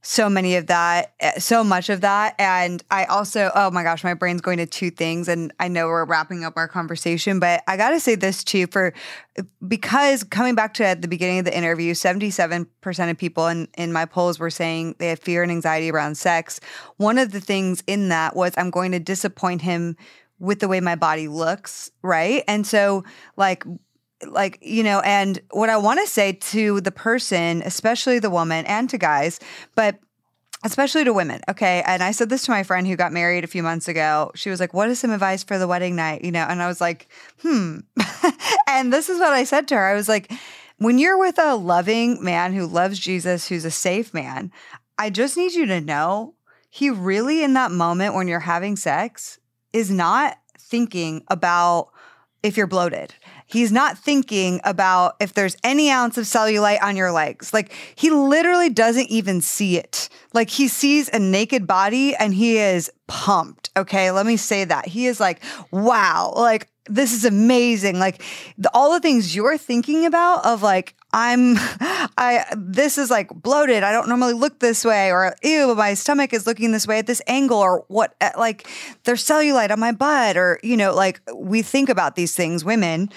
so many of that, eh, so much of that. And I also, oh my gosh, my brain's going to two things. And I know we're wrapping up our conversation, but I got to say this too for because coming back to at the beginning of the interview, 77% of people in, in my polls were saying they had fear and anxiety around sex. One of the things in that was I'm going to disappoint him with the way my body looks, right? And so, like, like you know and what i want to say to the person especially the woman and to guys but especially to women okay? And i said this to my friend who got married a few months ago. She was like what is some advice for the wedding night? You know and i was like hmm. (laughs) And this is what i said to her. I was like when you're with a loving man who loves jesus who's a safe man i just need you to know he really in that moment when you're having sex is not thinking about if you're bloated He's not thinking about if there's any ounce of cellulite on your legs. Like he literally doesn't even see it. Like he sees a naked body and he is pumped. Okay. Let me say that. He is like, wow, like this is amazing. Like the, all the things you're thinking about of like, I'm, (laughs) I, this is like bloated. I don't normally look this way, or ew, my stomach is looking this way at this angle, or what, eh, like there's cellulite on my butt, or, you know, like we think about these things, women.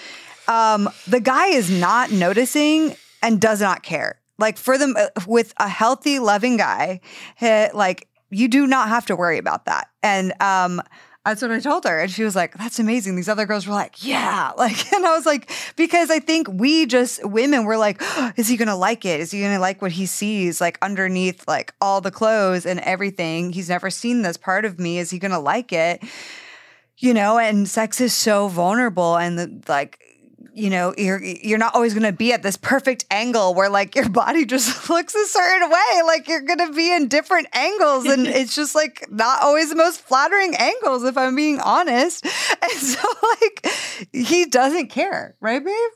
Um, the guy is not noticing and does not care. Like for them, uh, with a healthy, loving guy, like you do not have to worry about that. And, um, that's what I told her. And she was like, that's amazing. These other girls were like, yeah. (laughs) Like, and I was like, because I think we just, women were like, oh, is he going to like it? Is he going to like what he sees, like underneath, like all the clothes and everything? He's never seen this part of me. Is he going to like it? You know, and sex is so vulnerable and the, like, you know you're you're not always going to be at this perfect angle where like your body (laughs) just looks a certain way. Like you're going to be in different angles and (laughs) it's just like not always the most flattering angles if i'm being honest. (laughs) And so like he doesn't care right babe?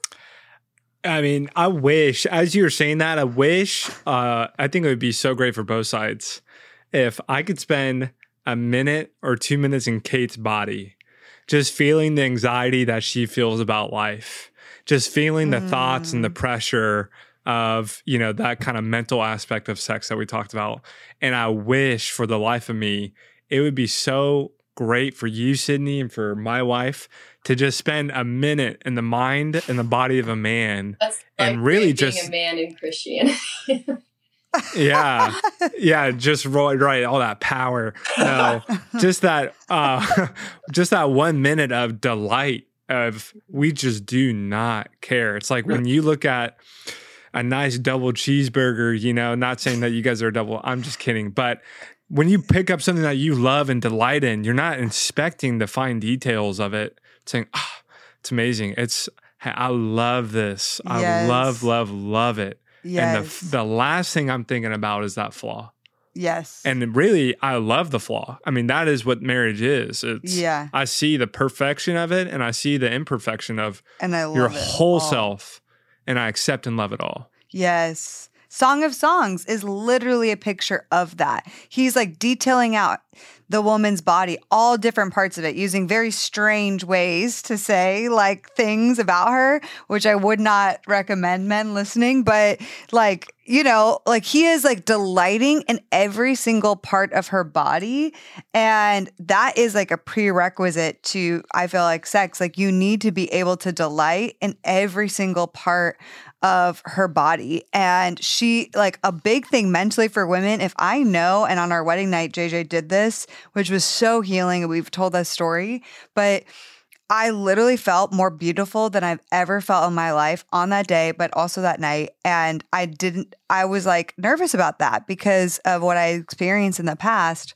I mean, I wish, as you were saying that, I wish, uh, I think it would be so great for both sides if I could spend a minute or two minutes in Kait's body just feeling the anxiety that she feels about life, just feeling the mm. thoughts and the mm. pressure of, you know, that kind of mental aspect of sex that we talked about. And I wish for the life of me, it would be so great for you, Sydney, and for my wife to just spend a minute in the mind and the body of a man That's and like really just a man in Christianity. (laughs) yeah. Yeah just right, right all that power. No just that uh (laughs) just that one minute of delight of we just do not care. It's like when you look at a nice double cheeseburger you know not saying that you guys are double i'm just kidding but when you pick up something that you love and delight in you're not inspecting the fine details of it saying oh, it's amazing. It's i love this. Yes. i love love love it Yes. And the, the last thing I'm thinking about is that flaw. Yes. And really, I love the flaw. I mean, that is what marriage is. It's, yeah. I see the perfection of it and I see the imperfection of and I your whole all. self and I accept and love it all. Yes. Song of Songs is literally a picture of that. He's like detailing out the woman's body, all different parts of it, using very strange ways to say like things about her, which I would not recommend men listening. But like, you know, like he is like delighting in every single part of her body. And that is like a prerequisite to, I feel like, sex. Like, you need to be able to delight in every single part of her body. And she, like, a big thing mentally for women, if I know, and on our wedding night, JJ did this, which was so healing. We've told that story, but I literally felt more beautiful than I've ever felt in my life on that day, but also that night. And I didn't, I was like nervous about that because of what I experienced in the past.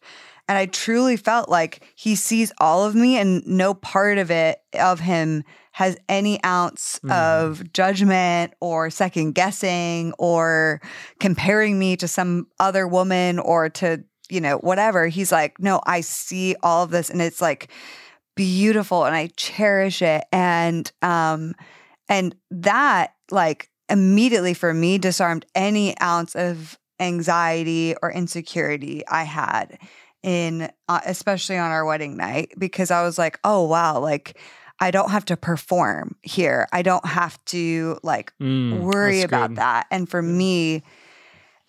And I truly felt like he sees all of me and no part of it, of him, has any ounce mm. of judgment or second guessing or comparing me to some other woman or to you know, whatever. He's like, no, I see all of this and it's like beautiful and I cherish it. And, um, and that like immediately for me disarmed any ounce of anxiety or insecurity I had in, uh, especially on our wedding night, because I was like, oh, wow, like, I don't have to perform here. I don't have to like mm, worry about that. And for me,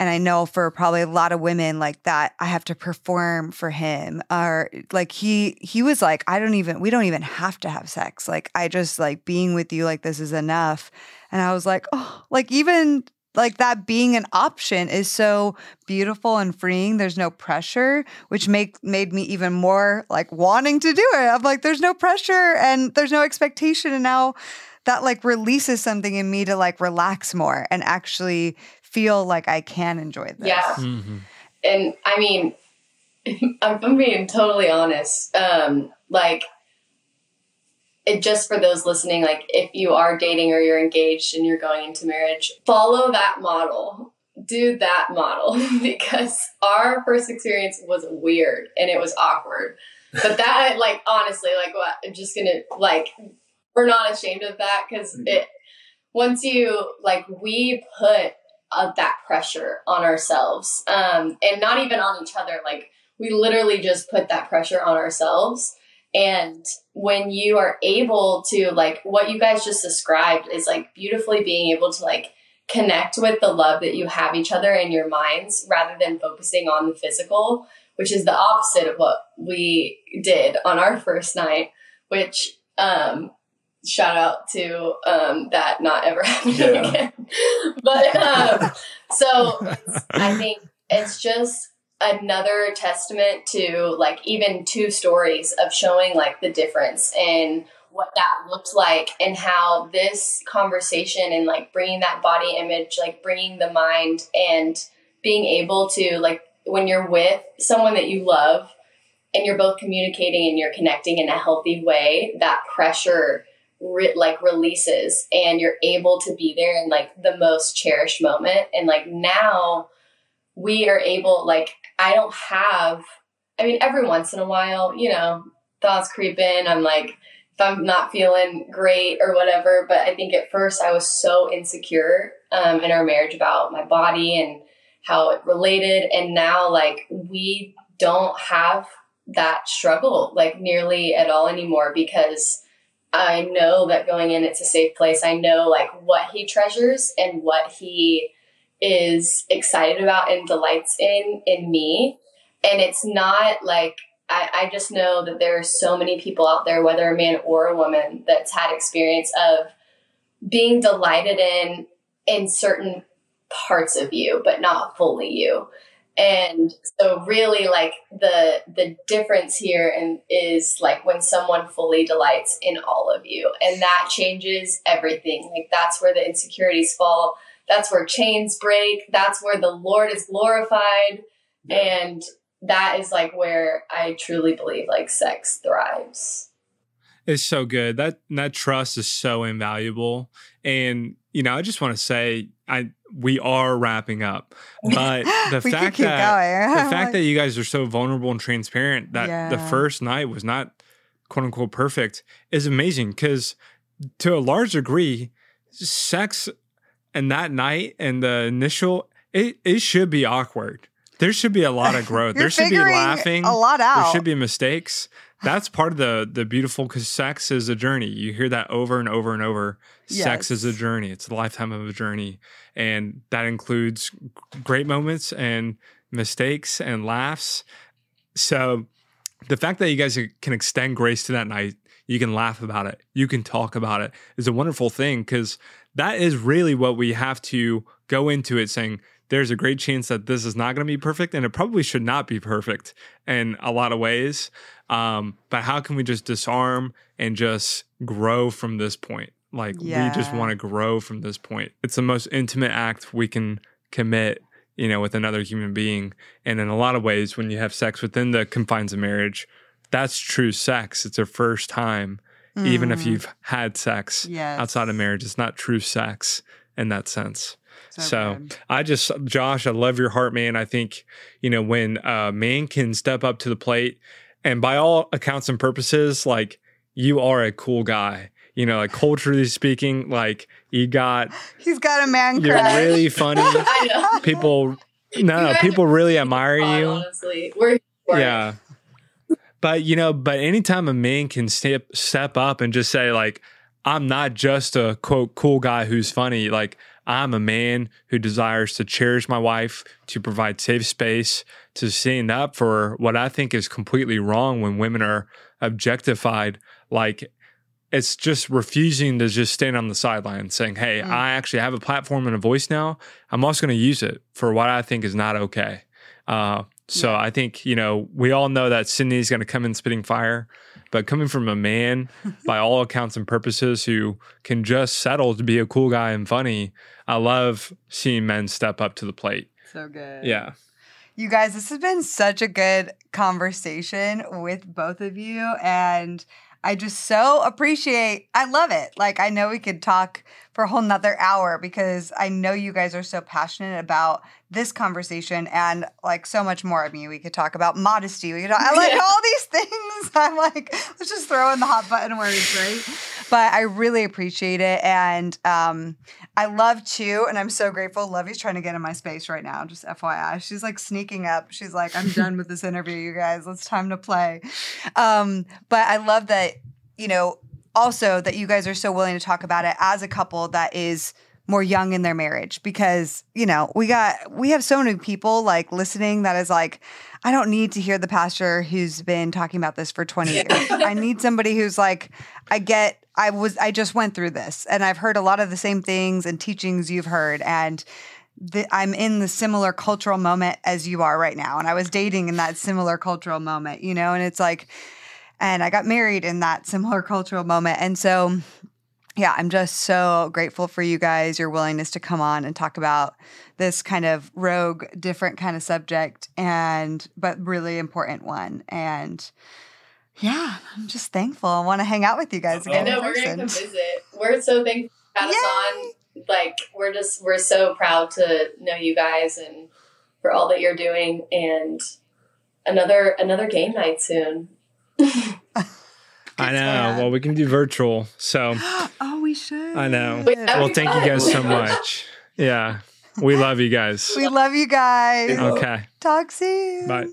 And I know for probably a lot of women like that, I have to perform for him. Or like he he was like, I don't even we don't even have to have sex. Like I just like being with you like this is enough. And I was like, oh, like even like that being an option is so beautiful and freeing. There's no pressure, which make made me even more like wanting to do it. I'm like, there's no pressure and there's no expectation. And now that like releases something in me to like relax more and actually feel like I can enjoy this. Yeah. Mm-hmm. And I mean, (laughs) I'm being totally honest. Um, like, it just for those listening, like if you are dating or you're engaged and you're going into marriage, follow that model. Do that model (laughs) because our first experience was weird and it was awkward. But that, like, honestly, like, what I'm just gonna like, we're not ashamed of that because it. Once you like, we put uh, that pressure on ourselves, um, and not even on each other. Like, we literally just put that pressure on ourselves and when you are able to, like, what you guys just described is like beautifully being able to, like, connect with the love that you have each other in your minds rather than focusing on the physical, which is the opposite of what we did on our first night, which, um, shout out to um, that not ever (laughs) happening Yeah. again. but um, so I think it's just another testament to like even two stories of showing like the difference in what that looked like and how this conversation and like bringing that body image like bringing the mind and being able to like when you're with someone that you love and you're both communicating and you're connecting in a healthy way that pressure re- like releases and you're able to be there in like the most cherished moment. And like now we are able like i don't have i mean every once in a while you know thoughts creep in. I'm like if i'm not feeling great or whatever but i think at first i was so insecure um, in our marriage about my body and how it related. And now like we don't have that struggle like nearly at all anymore because I know that going in it's a safe place. I know like what he treasures and what he is excited about and delights in in me. And it's not like I, I just know that there are so many people out there, whether a man or a woman, that's had experience of being delighted in in certain parts of you, but not fully you. And so really like the the difference here and is like when someone fully delights in all of you. And that changes everything. Like that's where the insecurities fall. That's where chains break. That's where the Lord is glorified. And that is like where I truly believe like sex thrives. It's so good. That that trust is so invaluable. And you know, I just want to say I we are wrapping up. But the (laughs) fact that the fact that (laughs) you guys are so vulnerable and transparent that the first night was not quote unquote perfect is amazing because to a large degree sex and that night and the initial it, it should be awkward there should be a lot of (laughs) growth. There should be laughing. a lot out. there should be mistakes. That's part of the the beautiful because sex is a journey. You hear that over and over and over. Sex is a journey. It's a lifetime of a journey. And that includes great moments and mistakes and laughs. So the fact that you guys can extend grace to that night you can laugh about it you can talk about it is a wonderful thing because that is really what we have to go into it saying there's a great chance that this is not going to be perfect and it probably should not be perfect in a lot of ways. Um, but how can we just disarm and just grow from this point? Like we just want to grow from this point. It's the most intimate act we can commit you know with another human being. And in a lot of ways when you have sex within the confines of marriage that's true sex. It's a first time even if Mhm. you've had sex Yes. outside of marriage it's not true sex in that sense So so good. I just, Josh, I love your heart, man. I think, you know, when a man can step up to the plate and by all accounts and purposes, like you are a cool guy, you know, like culturally speaking, like you got, he's got a man you're crush. really (laughs) funny. People, no, no, people really admire Fun, you. Honestly, we're for. Yeah. But you know, but anytime a man can step step up and just say like, I'm not just a quote cool guy who's funny, like I'm a man who desires to cherish my wife, to provide safe space, to stand up for what I think is completely wrong when women are objectified. Like it's just refusing to just stand on the sideline saying, Hey, I actually have a platform and a voice now. I'm also going to use it for what I think is not okay. Uh, so I think, you know, we all know that Sydney's going to come in spitting fire, but coming from a man, (laughs) by all accounts and purposes, who can just settle to be a cool guy and funny, I love seeing men step up to the plate. So good. Yeah. You guys, this has been such a good conversation with both of you. And I just so appreciate, I love it. Like, I know we could talk for a whole nother hour because I know you guys are so passionate about this conversation and like so much more. I mean, we could talk about modesty. We could talk, I like (laughs) all these things. (laughs) I'm like, let's just throw in the hot button words, right? But I really appreciate it. And um, I love too, and I'm so grateful. Lovey's trying to get in my space right now, just FYI. She's like sneaking up. She's like, I'm done with this interview, you guys. It's time to play. Um, but I love that, you know, also that you guys are so willing to talk about it as a couple that is more young in their marriage because you know we got we have so many people like listening that is like i don't need to hear the pastor who's been talking about this for 20 years i need somebody who's like i get i was i just went through this and i've heard a lot of the same things and teachings you've heard and the, i'm in the similar cultural moment as you are right now and i was dating in that similar cultural moment you know and it's like and I got married in that similar (laughs) cultural moment. And so, yeah, I'm just so grateful for you guys, your willingness to come on and talk about this kind of rogue, different kind of subject, and but really important one. And yeah, I'm just thankful. I want to hang out with you guys I again. know we're gonna come visit. We're so thankful you had us on. Like we're just we're so proud to know you guys and for all that you're doing and another another game night soon. I know. plan. Well, we can do virtual. So (gasps) Oh, we should. I know. Wait, Well, thank you guys so (laughs) much. Yeah. We love you guys. We love you guys. Okay. Talk soon. Bye.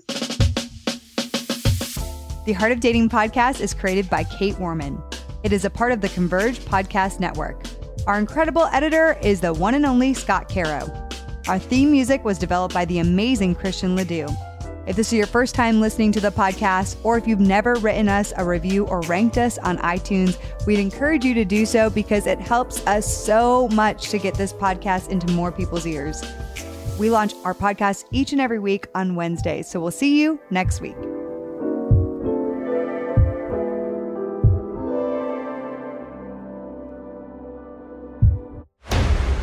The Heart of Dating podcast is created by Kait Warman. It is a part of the Converge Podcast Network. Our incredible editor is the one and only Scott Caro. Our theme music was developed by the amazing Christian Ledoux. If this is your first time listening to the podcast, or if you've never written us a review or ranked us on iTunes, we'd encourage you to do so because it helps us so much to get this podcast into more people's ears. We launch our podcast each and every week on Wednesdays, so we'll see you next week.